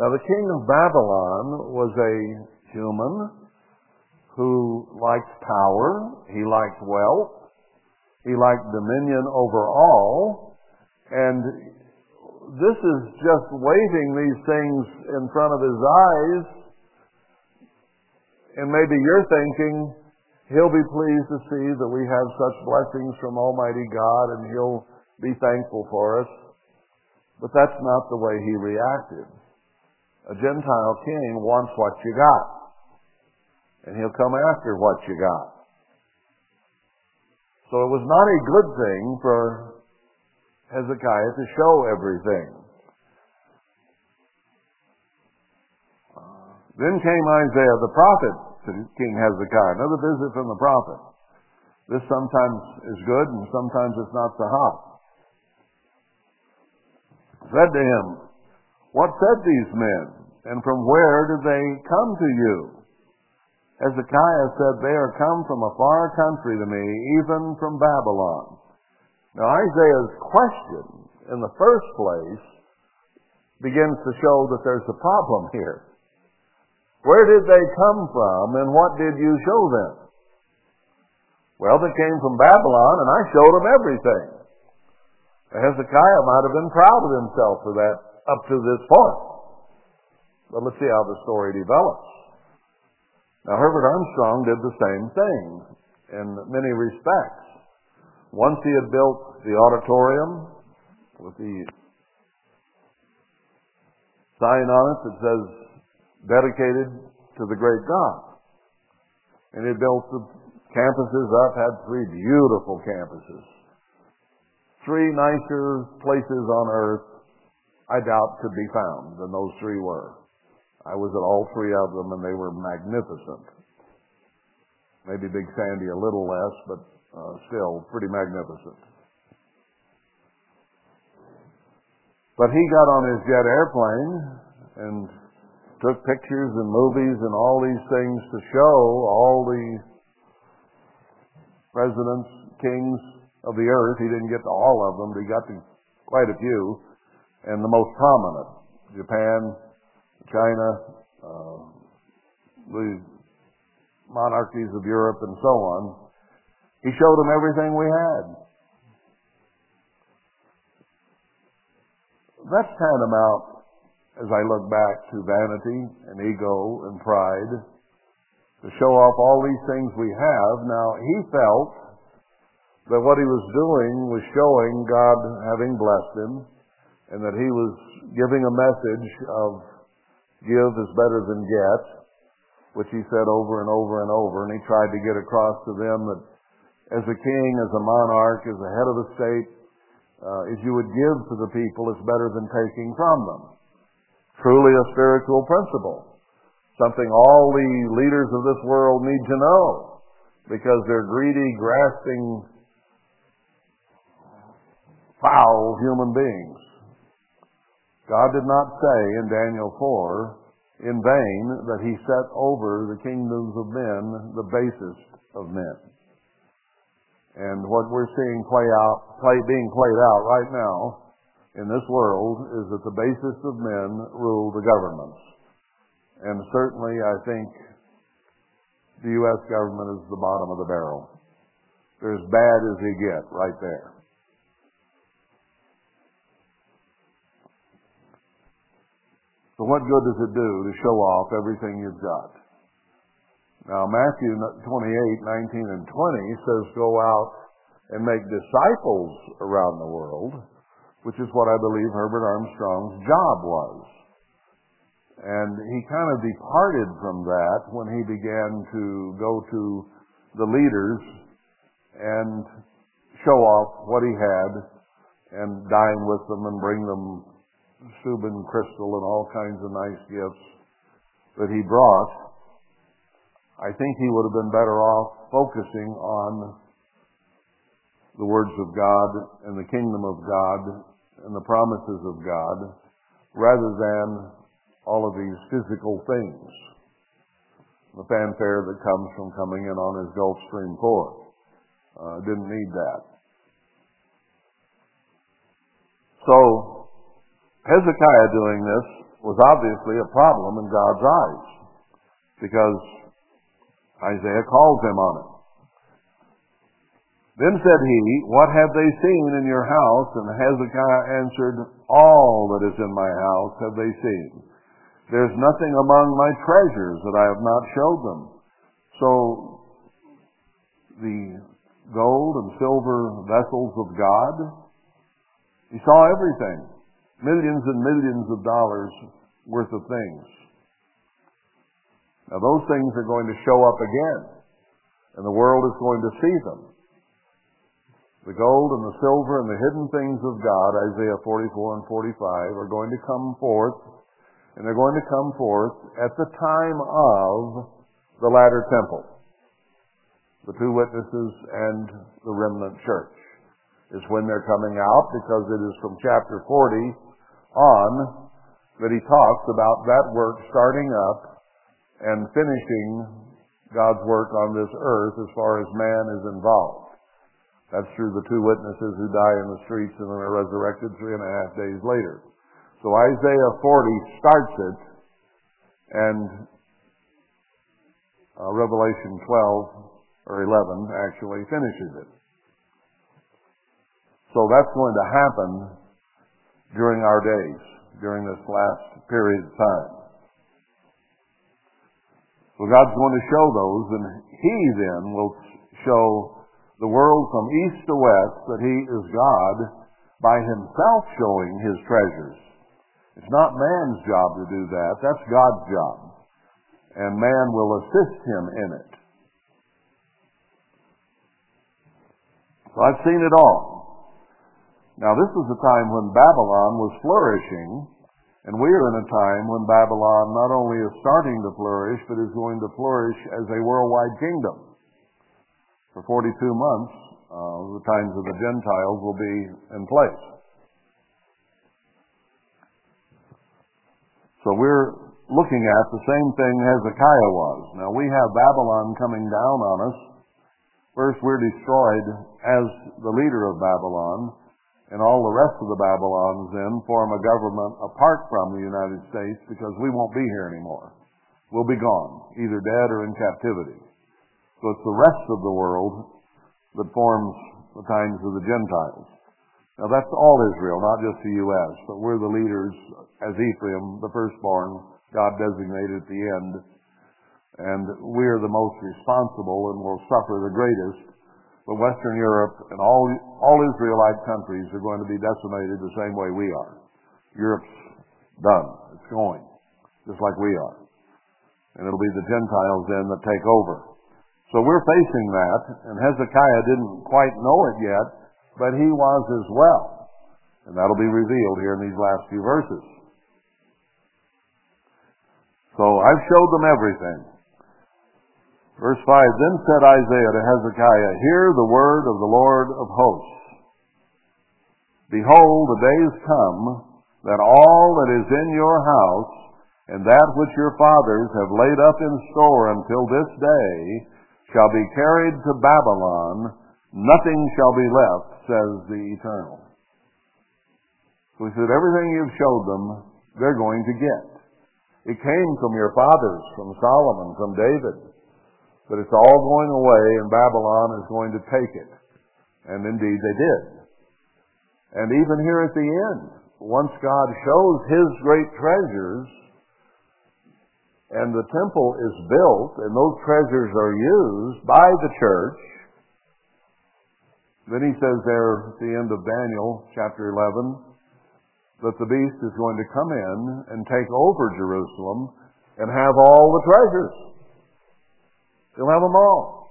Now, the king of Babylon was a human who liked power, he liked wealth, he liked dominion over all, and this is just waving these things in front of his eyes, and maybe you're thinking, he'll be pleased to see that we have such blessings from Almighty God, and he'll be thankful for us. But that's not the way he reacted. A Gentile king wants what you got and he'll come after what you got. So it was not a good thing for Hezekiah to show everything. Then came Isaiah the prophet to King Hezekiah. Another visit from the prophet. This sometimes is good and sometimes it's not so hot. Said to him, What said these men? And from where did they come to you? Hezekiah said, They are come from a far country to me, even from Babylon. Now, Isaiah's question, in the first place, begins to show that there's a problem here. Where did they come from, and what did you show them? Well, they came from Babylon, and I showed them everything. Hezekiah might have been proud of himself for that up to this point. But let's see how the story develops. Now, Herbert Armstrong did the same thing in many respects. Once he had built the auditorium with the sign on it that says, dedicated to the great God. And he built the campuses up, had three beautiful campuses. Three nicer places on earth, I doubt, could be found than those three were. I was at all three of them, and they were magnificent. Maybe Big Sandy a little less, but uh, still pretty magnificent. But he got on his jet airplane and took pictures and movies and all these things to show all the presidents, kings of the earth. He didn't get to all of them, but he got to quite a few. And the most prominent, Japan, China, uh, the monarchies of Europe, and so on. He showed them everything we had. That's tantamount, as I look back, to vanity and ego and pride to show off all these things we have. Now, he felt that what he was doing was showing God having blessed him and that he was giving a message of Give is better than get, which he said over and over and over. And he tried to get across to them that as a king, as a monarch, as a head of the state, uh, if you would give to the people, it's better than taking from them. Truly a spiritual principle. Something all the leaders of this world need to know because they're greedy, grasping, foul human beings. God did not say in Daniel 4 in vain that he set over the kingdoms of men the basest of men. And what we're seeing play out, play, being played out right now in this world is that the basest of men rule the governments. And certainly I think the U.S. government is the bottom of the barrel. They're as bad as they get right there. So what good does it do to show off everything you've got? Now Matthew 28, 19 and 20 says go out and make disciples around the world, which is what I believe Herbert Armstrong's job was. And he kind of departed from that when he began to go to the leaders and show off what he had and dine with them and bring them Steuben crystal and all kinds of nice gifts that he brought, I think he would have been better off focusing on the words of God and the kingdom of God and the promises of God rather than all of these physical things. The fanfare that comes from coming in on his Gulfstream 4. Uh, didn't need that. So, Hezekiah doing this was obviously a problem in God's eyes because Isaiah calls him on it. Then said he, What have they seen in your house? And Hezekiah answered, All that is in my house have they seen. There's nothing among my treasures that I have not showed them. So the gold and silver vessels of God, he saw everything millions and millions of dollars worth of things. Now those things are going to show up again, and the world is going to see them. The gold and the silver and the hidden things of God, Isaiah 44 and 45, are going to come forth, and they're going to come forth at the time of the latter temple. The two witnesses and the remnant church is when they're coming out because it is from chapter 40 on that he talks about that work starting up and finishing God's work on this earth as far as man is involved. That's through the two witnesses who die in the streets and then are resurrected three and a half days later. So Isaiah 40 starts it, and uh, Revelation 12, or 11 actually, finishes it. So that's going to happen during our days, during this last period of time. So God's going to show those, and He then will show the world from east to west that He is God by Himself showing His treasures. It's not man's job to do that. That's God's job. And man will assist Him in it. So I've seen it all. Now, this was a time when Babylon was flourishing, and we are in a time when Babylon not only is starting to flourish, but is going to flourish as a worldwide kingdom. For 42 months, uh, the times of the Gentiles will be in place. So we're looking at the same thing Hezekiah was. Now we have Babylon coming down on us. First, we're destroyed as the leader of Babylon and all the rest of the Babylons then form a government apart from the United States because we won't be here anymore. We'll be gone, either dead or in captivity. So it's the rest of the world that forms the times of the Gentiles. Now that's all Israel, not just the U.S., but we're the leaders as Ephraim, the firstborn, God designated at the end. And we're the most responsible and will suffer the greatest but Western Europe and all, all Israelite countries are going to be decimated the same way we are. Europe's done. It's going. Just like we are. And it'll be the Gentiles then that take over. So we're facing that, and Hezekiah didn't quite know it yet, but he was as well. And that'll be revealed here in these last few verses. So I've showed them everything. Verse 5 Then said Isaiah to Hezekiah, Hear the word of the Lord of hosts. Behold, the days come that all that is in your house and that which your fathers have laid up in store until this day shall be carried to Babylon, Nothing shall be left, says the Eternal. So he said, everything you've showed them, they're going to get. It came from your fathers, from Solomon, from David. But it's all going away and Babylon is going to take it. And indeed they did. And even here at the end, once God shows His great treasures, and the temple is built, and those treasures are used by the church, then he says there at the end of Daniel chapter 11 that the beast is going to come in and take over Jerusalem and have all the treasures. He'll have them all.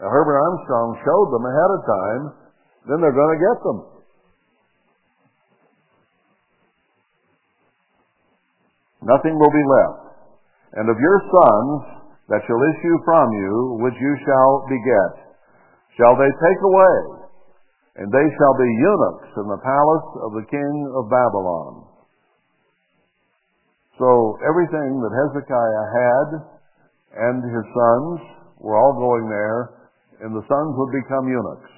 Now, Herbert Armstrong showed them ahead of time, then they're going to get them. Nothing will be left. And of your sons that shall issue from you, which you shall beget, shall they take away, and they shall be eunuchs in the palace of the king of Babylon. So everything that Hezekiah had and his sons were all going there, and the sons would become eunuchs,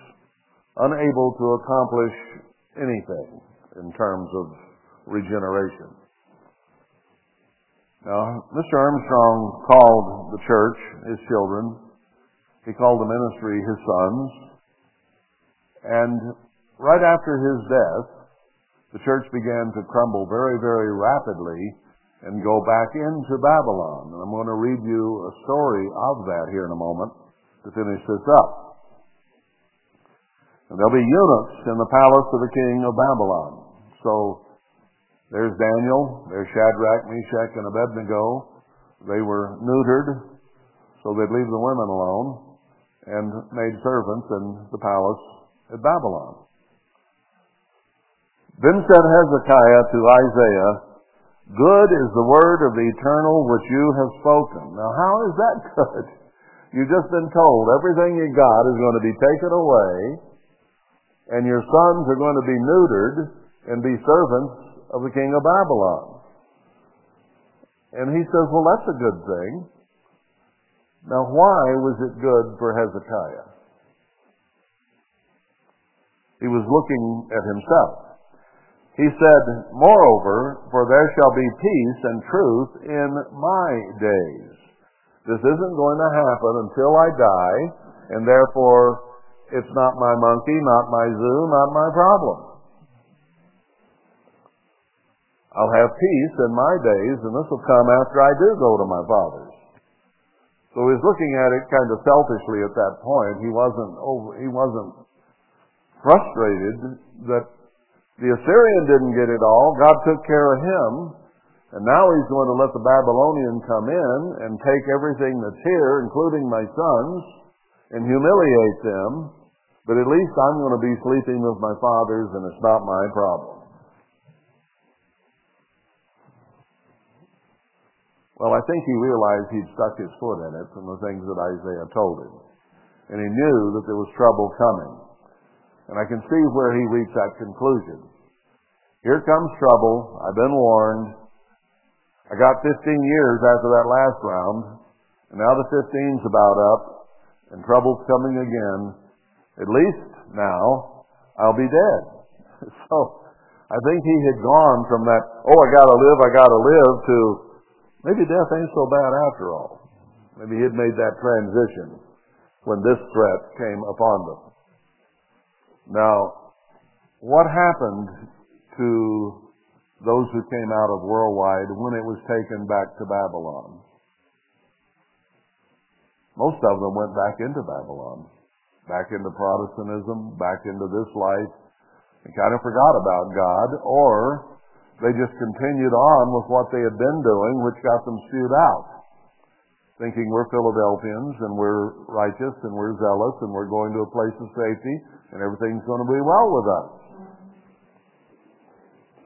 unable to accomplish anything in terms of regeneration. Now, Mr. Armstrong called the church his children. He called the ministry his sons. And right after his death, the church began to crumble very, very rapidly and go back into Babylon. And I'm going to read you a story of that here in a moment to finish this up. And there'll be eunuchs in the palace of the king of Babylon. So there's Daniel. There's Shadrach, Meshach, and Abednego. They were neutered, so they'd leave the women alone, and made servants in the palace at Babylon. Then said Hezekiah to Isaiah, Good is the word of the eternal which you have spoken. Now, how is that [laughs] good? You've just been told everything you got is going to be taken away, and your sons are going to be neutered and be servants of the king of Babylon. And he says, well, that's a good thing. Now, why was it good for Hezekiah? He was looking at himself. He said, Moreover, for there shall be peace and truth in my days. This isn't going to happen until I die, and therefore it's not my monkey, not my zoo, not my problem. I'll have peace in my days, and this will come after I do go to my father's. So he was looking at it kind of selfishly at that point. He wasn't over, he wasn't frustrated that the Assyrian didn't get it all. God took care of him. And now he's going to let the Babylonian come in and take everything that's here, including my sons, and humiliate them. But at least I'm going to be sleeping with my fathers, and it's not my problem. Well, I think he realized he'd stuck his foot in it from the things that Isaiah told him. And he knew that there was trouble coming. And I can see where he reached that conclusion. Here comes trouble. I've been warned. I got 15 years after that last round. And now the 15's about up. And trouble's coming again. At least now I'll be dead. [laughs] so I think he had gone from that, oh, I gotta live, I gotta live, to Maybe death ain't so bad after all. Maybe he'd made that transition when this threat came upon them. Now, what happened to those who came out of worldwide when it was taken back to Babylon? Most of them went back into Babylon, back into Protestantism, back into this life, and kind of forgot about God, or they just continued on with what they had been doing, which got them spewed out. Thinking we're Philadelphians and we're righteous and we're zealous and we're going to a place of safety and everything's going to be well with us.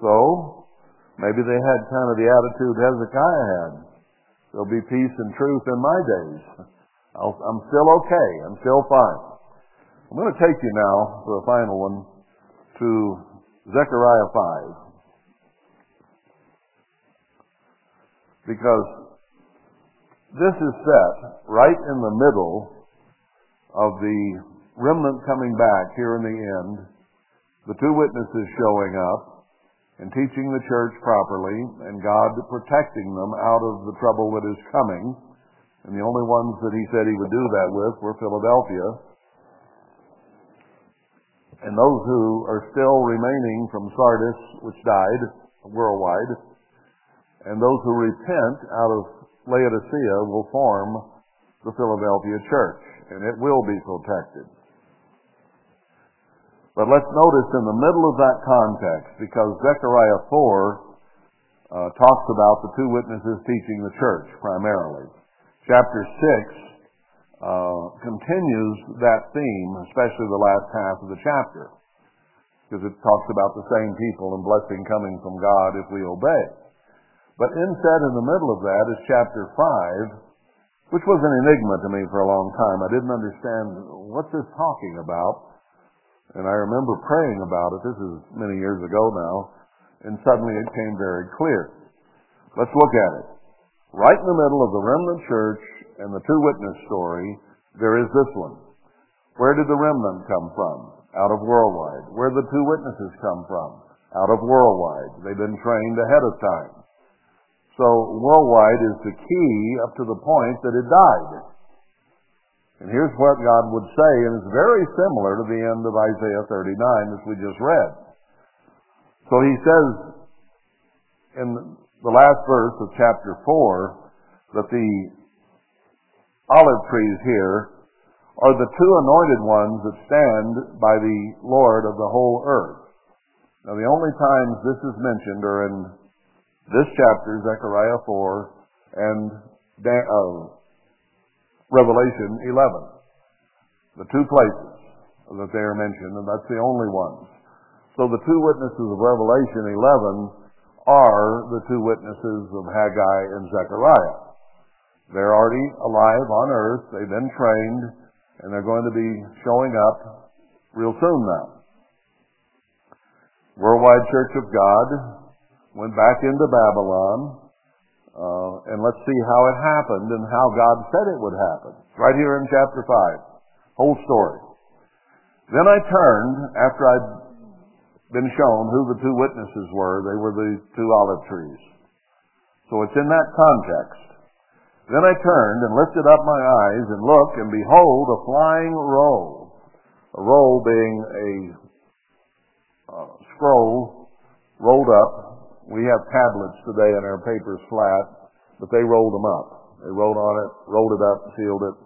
So, maybe they had kind of the attitude Hezekiah had. There'll be peace and truth in my days. i am still okay. I'm still fine. I'm going to take you now for the final one to Zechariah 5. Because this is set right in the middle of the remnant coming back here in the end, the two witnesses showing up and teaching the church properly, and God protecting them out of the trouble that is coming. And the only ones that he said he would do that with were Philadelphia. And those who are still remaining from Sardis, which died worldwide, and those who repent out of Laodicea will form the Philadelphia church, and it will be protected. But let's notice in the middle of that context, because Zechariah 4 uh, talks about the two witnesses teaching the church primarily. Chapter 6 uh, continues that theme, especially the last half of the chapter, because it talks about the same people and blessing coming from God if we obey. But instead, in the middle of that is chapter 5, which was an enigma to me for a long time. I didn't understand what's this talking about. And I remember praying about it. This is many years ago now. And suddenly it came very clear. Let's look at it. Right in the middle of the remnant church and the two witness story, there is this one. Where did the remnant come from? Out of worldwide. Where did the two witnesses come from? Out of worldwide. They've been trained ahead of time. So worldwide is the key up to the point that it died. And here's what God would say, and it's very similar to the end of Isaiah 39 as we just read. So he says in the last verse of chapter 4 that the olive trees here are the two anointed ones that stand by the Lord of the whole earth. Now the only times this is mentioned are in this chapter, Zechariah 4, and uh, Revelation 11. The two places that they are mentioned, and that's the only ones. So the two witnesses of Revelation 11 are the two witnesses of Haggai and Zechariah. They're already alive on earth, they've been trained, and they're going to be showing up real soon now. Worldwide Church of God went back into Babylon, uh, and let's see how it happened and how God said it would happen. Right here in chapter 5. Whole story. Then I turned, after I'd been shown who the two witnesses were, they were the two olive trees. So it's in that context. Then I turned and lifted up my eyes and looked, and behold, a flying roll. A roll being a uh, scroll rolled up we have tablets today and our paper's flat, but they rolled them up. They wrote on it, rolled it up, sealed it.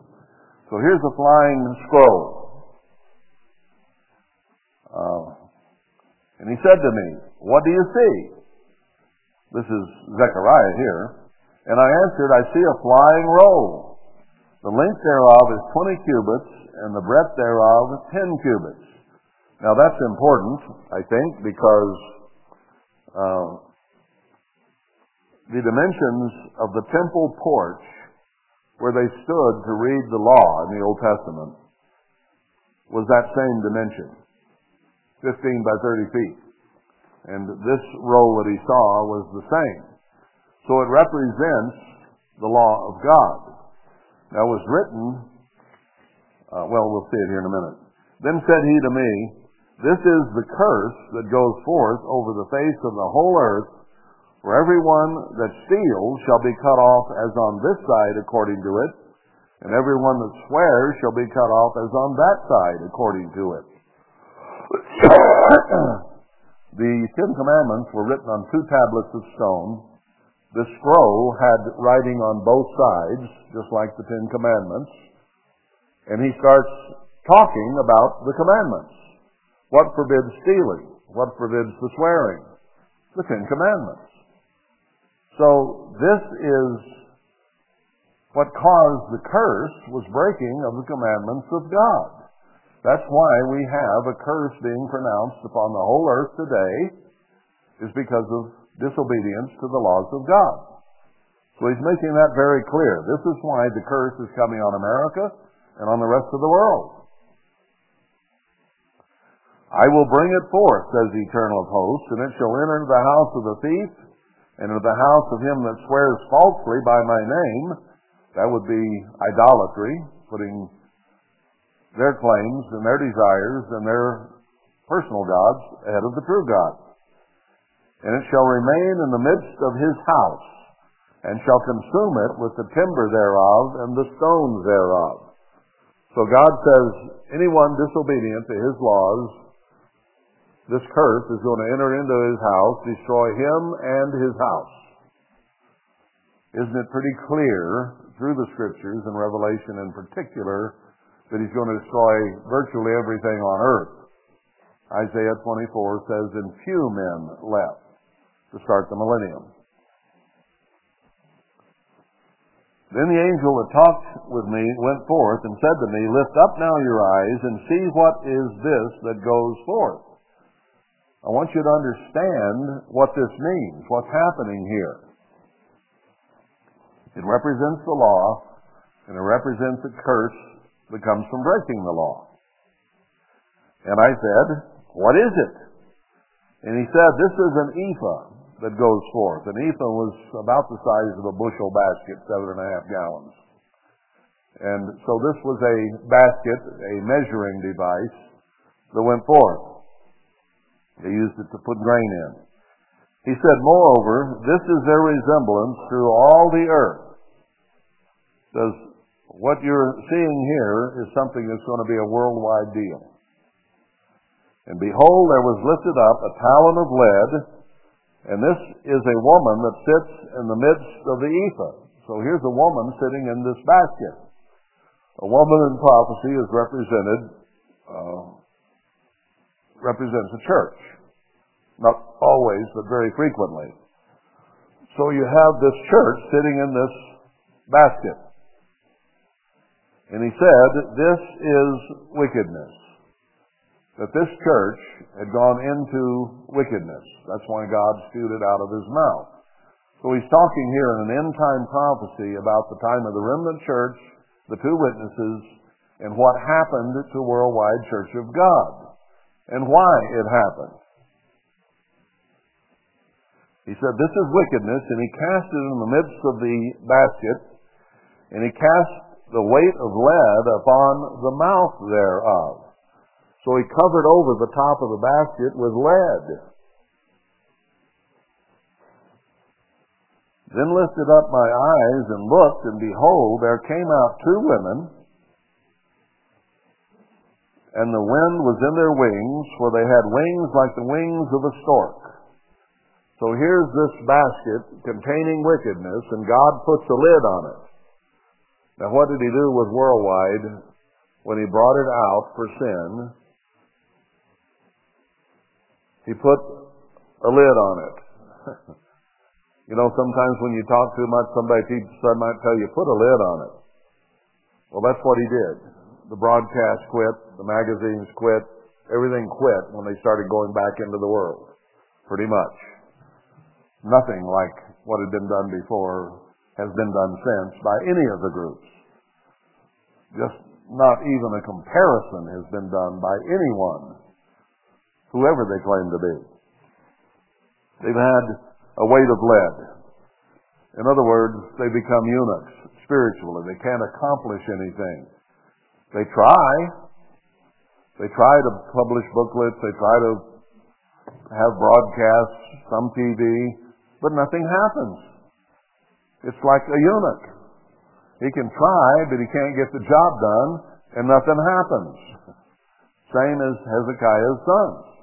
So here's the flying scroll. Uh, and he said to me, What do you see? This is Zechariah here. And I answered, I see a flying roll. The length thereof is 20 cubits, and the breadth thereof 10 cubits. Now that's important, I think, because uh, the dimensions of the temple porch where they stood to read the law in the Old Testament was that same dimension, 15 by 30 feet. And this roll that he saw was the same. So it represents the law of God. Now was written, uh, well, we'll see it here in a minute. Then said he to me, This is the curse that goes forth over the face of the whole earth for everyone that steals shall be cut off as on this side according to it, and everyone that swears shall be cut off as on that side according to it. [coughs] the Ten Commandments were written on two tablets of stone. The scroll had writing on both sides, just like the Ten Commandments. And he starts talking about the commandments. What forbids stealing? What forbids the swearing? The Ten Commandments. So this is what caused the curse was breaking of the commandments of God. That's why we have a curse being pronounced upon the whole earth today is because of disobedience to the laws of God. So he's making that very clear. This is why the curse is coming on America and on the rest of the world. I will bring it forth, says the eternal of hosts, and it shall enter the house of the thief and of the house of him that swears falsely by my name, that would be idolatry, putting their claims and their desires and their personal gods ahead of the true God. And it shall remain in the midst of his house, and shall consume it with the timber thereof and the stones thereof. So God says, anyone disobedient to his laws, this curse is going to enter into his house, destroy him and his house. Isn't it pretty clear through the scriptures and Revelation in particular that he's going to destroy virtually everything on earth? Isaiah 24 says, and few men left to start the millennium. Then the angel that talked with me went forth and said to me, Lift up now your eyes and see what is this that goes forth. I want you to understand what this means, what's happening here. It represents the law, and it represents a curse that comes from breaking the law. And I said, What is it? And he said, This is an ephah that goes forth. An ephah was about the size of a bushel basket, seven and a half gallons. And so this was a basket, a measuring device that went forth. They used it to put grain in. He said, Moreover, this is their resemblance through all the earth. Says, what you're seeing here is something that's going to be a worldwide deal. And behold, there was lifted up a talent of lead and this is a woman that sits in the midst of the ephah. So here's a woman sitting in this basket. A woman in prophecy is represented, uh, represents a church. Not always, but very frequently. So you have this church sitting in this basket. And he said, this is wickedness that this church had gone into wickedness. That's why God spewed it out of his mouth. So he's talking here in an end time prophecy about the time of the remnant church, the two witnesses, and what happened to worldwide church of God, and why it happened. He said, This is wickedness, and he cast it in the midst of the basket, and he cast the weight of lead upon the mouth thereof. So he covered over the top of the basket with lead. Then lifted up my eyes and looked, and behold, there came out two women, and the wind was in their wings, for they had wings like the wings of a stork. So here's this basket containing wickedness, and God puts a lid on it. Now, what did he do with worldwide when he brought it out for sin? He put a lid on it. [laughs] you know, sometimes when you talk too much, somebody might tell you, put a lid on it. Well, that's what he did. The broadcast quit, the magazines quit, everything quit when they started going back into the world. Pretty much. Nothing like what had been done before has been done since by any of the groups. Just not even a comparison has been done by anyone whoever they claim to be. They've had a weight of lead. In other words, they become eunuchs spiritually. They can't accomplish anything. They try. They try to publish booklets. They try to have broadcasts, some TV, but nothing happens. It's like a eunuch. He can try, but he can't get the job done, and nothing happens. Same as Hezekiah's sons.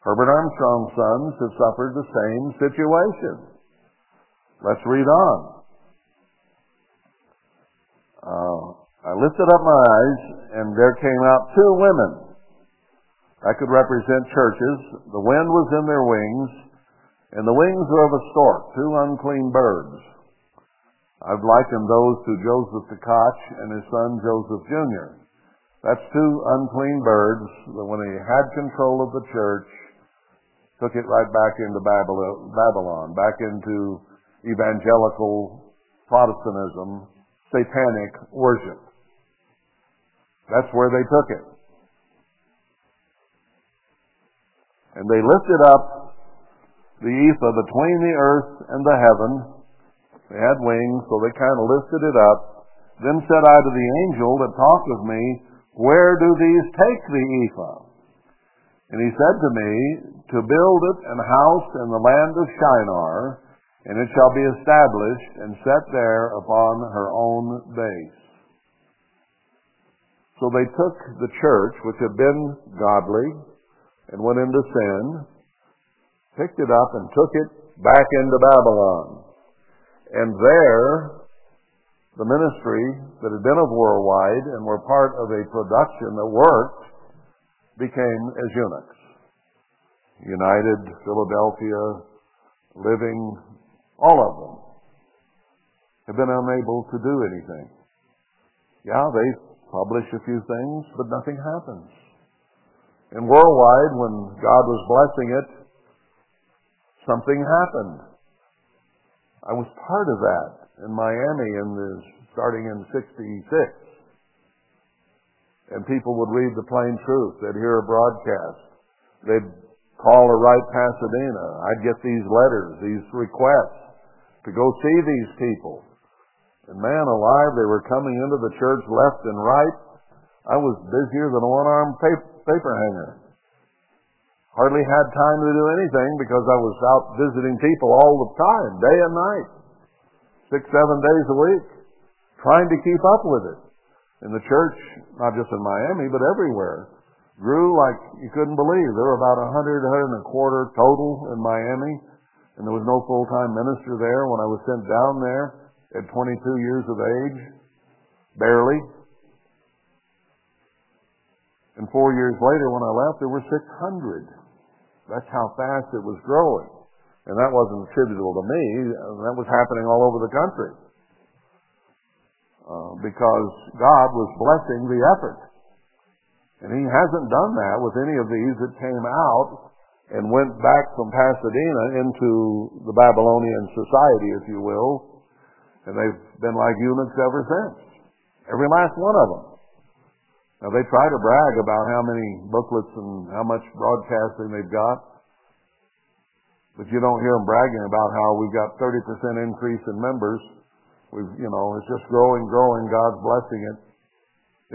Herbert Armstrong's sons have suffered the same situation. Let's read on. Uh, I lifted up my eyes, and there came out two women. That could represent churches. The wind was in their wings, and the wings were of a stork, two unclean birds. I've likened those to Joseph Tkach and his son Joseph Jr. That's two unclean birds that when he had control of the church, took it right back into Babylon, back into evangelical Protestantism, satanic worship. That's where they took it. And they lifted up the ephah between the earth and the heaven. They had wings, so they kind of lifted it up. Then said I to the angel that talked with me, Where do these take the ephah? And he said to me, To build it an house in the land of Shinar, and it shall be established and set there upon her own base. So they took the church, which had been godly, and went into sin, picked it up and took it back into Babylon. And there, the ministry that had been of worldwide and were part of a production that worked became as eunuchs. United, Philadelphia, Living, all of them have been unable to do anything. Yeah, they publish a few things, but nothing happens. And worldwide, when God was blessing it, something happened. I was part of that in Miami in the, starting in 66. And people would read the plain truth. They'd hear a broadcast. They'd call or write Pasadena. I'd get these letters, these requests to go see these people. And man alive, they were coming into the church left and right. I was busier than a one-armed paper hanger. Hardly had time to do anything because I was out visiting people all the time, day and night. Six, seven days a week. Trying to keep up with it. And the church, not just in Miami, but everywhere, grew like you couldn't believe. There were about a hundred, hundred and a quarter total in Miami, and there was no full-time minister there when I was sent down there at 22 years of age, barely. And four years later, when I left, there were 600. That's how fast it was growing. And that wasn't attributable to me. That was happening all over the country. Uh, because God was blessing the effort. And He hasn't done that with any of these that came out and went back from Pasadena into the Babylonian society, if you will. And they've been like eunuchs ever since. Every last one of them. Now they try to brag about how many booklets and how much broadcasting they've got, but you don't hear them bragging about how we've got 30% increase in members. We've, you know, it's just growing, growing. God's blessing it.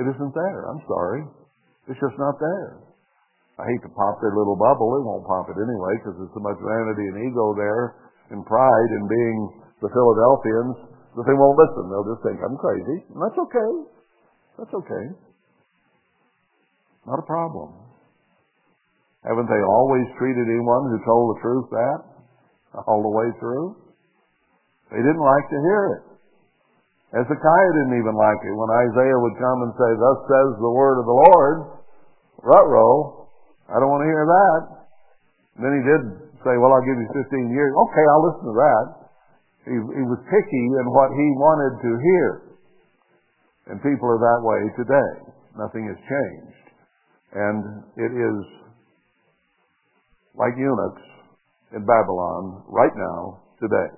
It isn't there. I'm sorry. It's just not there. I hate to pop their little bubble. It won't pop it anyway because there's so much vanity and ego there and pride in being the Philadelphians that they won't listen. They'll just think I'm crazy. And that's okay. That's okay. Not a problem. Haven't they always treated anyone who told the truth that all the way through? They didn't like to hear it. Hezekiah didn't even like it when Isaiah would come and say, Thus says the word of the Lord. Rut-row. I don't want to hear that. And then he did say, Well, I'll give you 15 years. Okay, I'll listen to that. He, was picky in what he wanted to hear. And people are that way today. Nothing has changed. And it is like eunuchs in Babylon right now, today.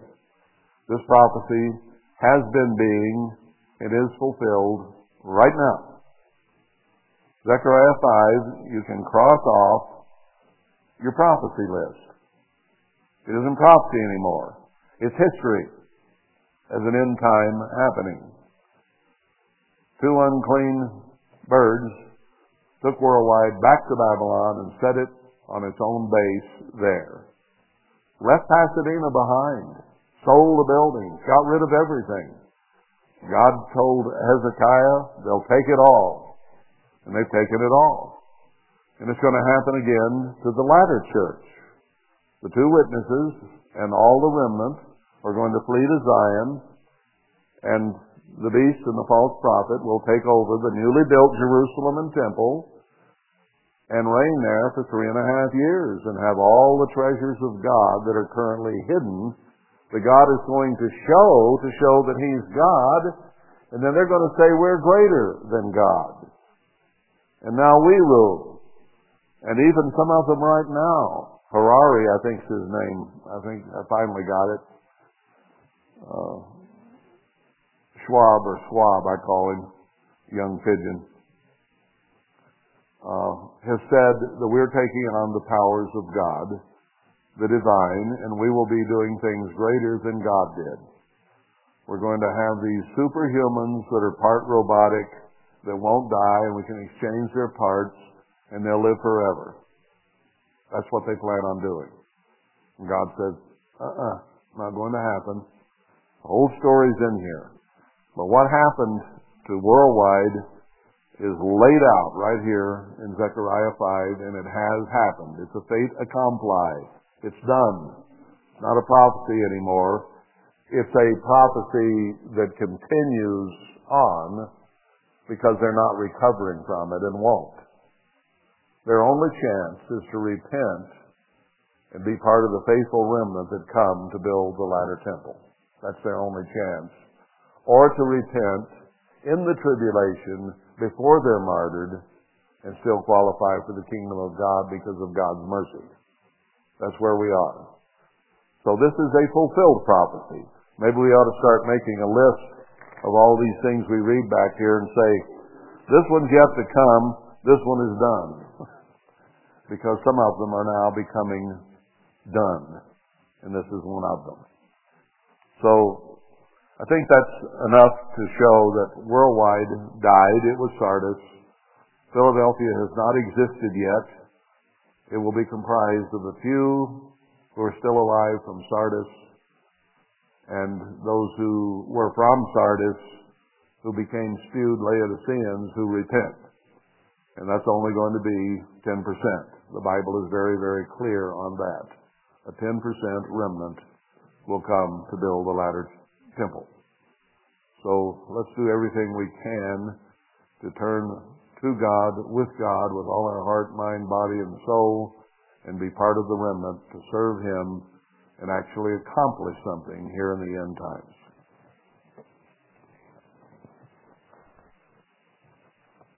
This prophecy has been being, it is fulfilled right now. Zechariah 5, you can cross off your prophecy list. It isn't prophecy anymore. It's history as an end time happening. Two unclean birds took worldwide back to Babylon and set it on its own base there. Left Pasadena behind, sold the buildings, got rid of everything. God told Hezekiah, they'll take it all. And they've taken it all. And it's going to happen again to the latter church. The two witnesses and all the remnant are going to flee to Zion, and the beast and the false prophet will take over the newly built Jerusalem and temple and reign there for three and a half years and have all the treasures of God that are currently hidden that God is going to show to show that He's God, and then they're going to say we're greater than God. And now we rule. And even some of them right now, Harari, I think's his name. I think I finally got it. Uh, Schwab or Schwab, I call him, young pigeon, uh, has said that we're taking on the powers of God, the divine, and we will be doing things greater than God did. We're going to have these superhumans that are part robotic, that won't die and we can exchange their parts and they'll live forever. That's what they plan on doing. And God says, uh-uh, not going to happen. Whole story's in here. But what happened to worldwide is laid out right here in Zechariah 5, and it has happened. It's a fait accompli. It's done. It's not a prophecy anymore. It's a prophecy that continues on because they're not recovering from it and won't. Their only chance is to repent and be part of the faithful remnant that come to build the latter temple. That's their only chance. Or to repent in the tribulation before they're martyred and still qualify for the kingdom of God because of God's mercy. That's where we are. So this is a fulfilled prophecy. Maybe we ought to start making a list of all these things we read back here and say, this one's yet to come, this one is done. [laughs] because some of them are now becoming done. And this is one of them. So, I think that's enough to show that worldwide died. It was Sardis. Philadelphia has not existed yet. It will be comprised of a few who are still alive from Sardis and those who were from Sardis who became spewed Laodiceans who repent. And that's only going to be 10%. The Bible is very, very clear on that. A 10% remnant will come to build the latter temple. So let's do everything we can to turn to God, with God, with all our heart, mind, body, and soul, and be part of the remnant to serve Him and actually accomplish something here in the end time.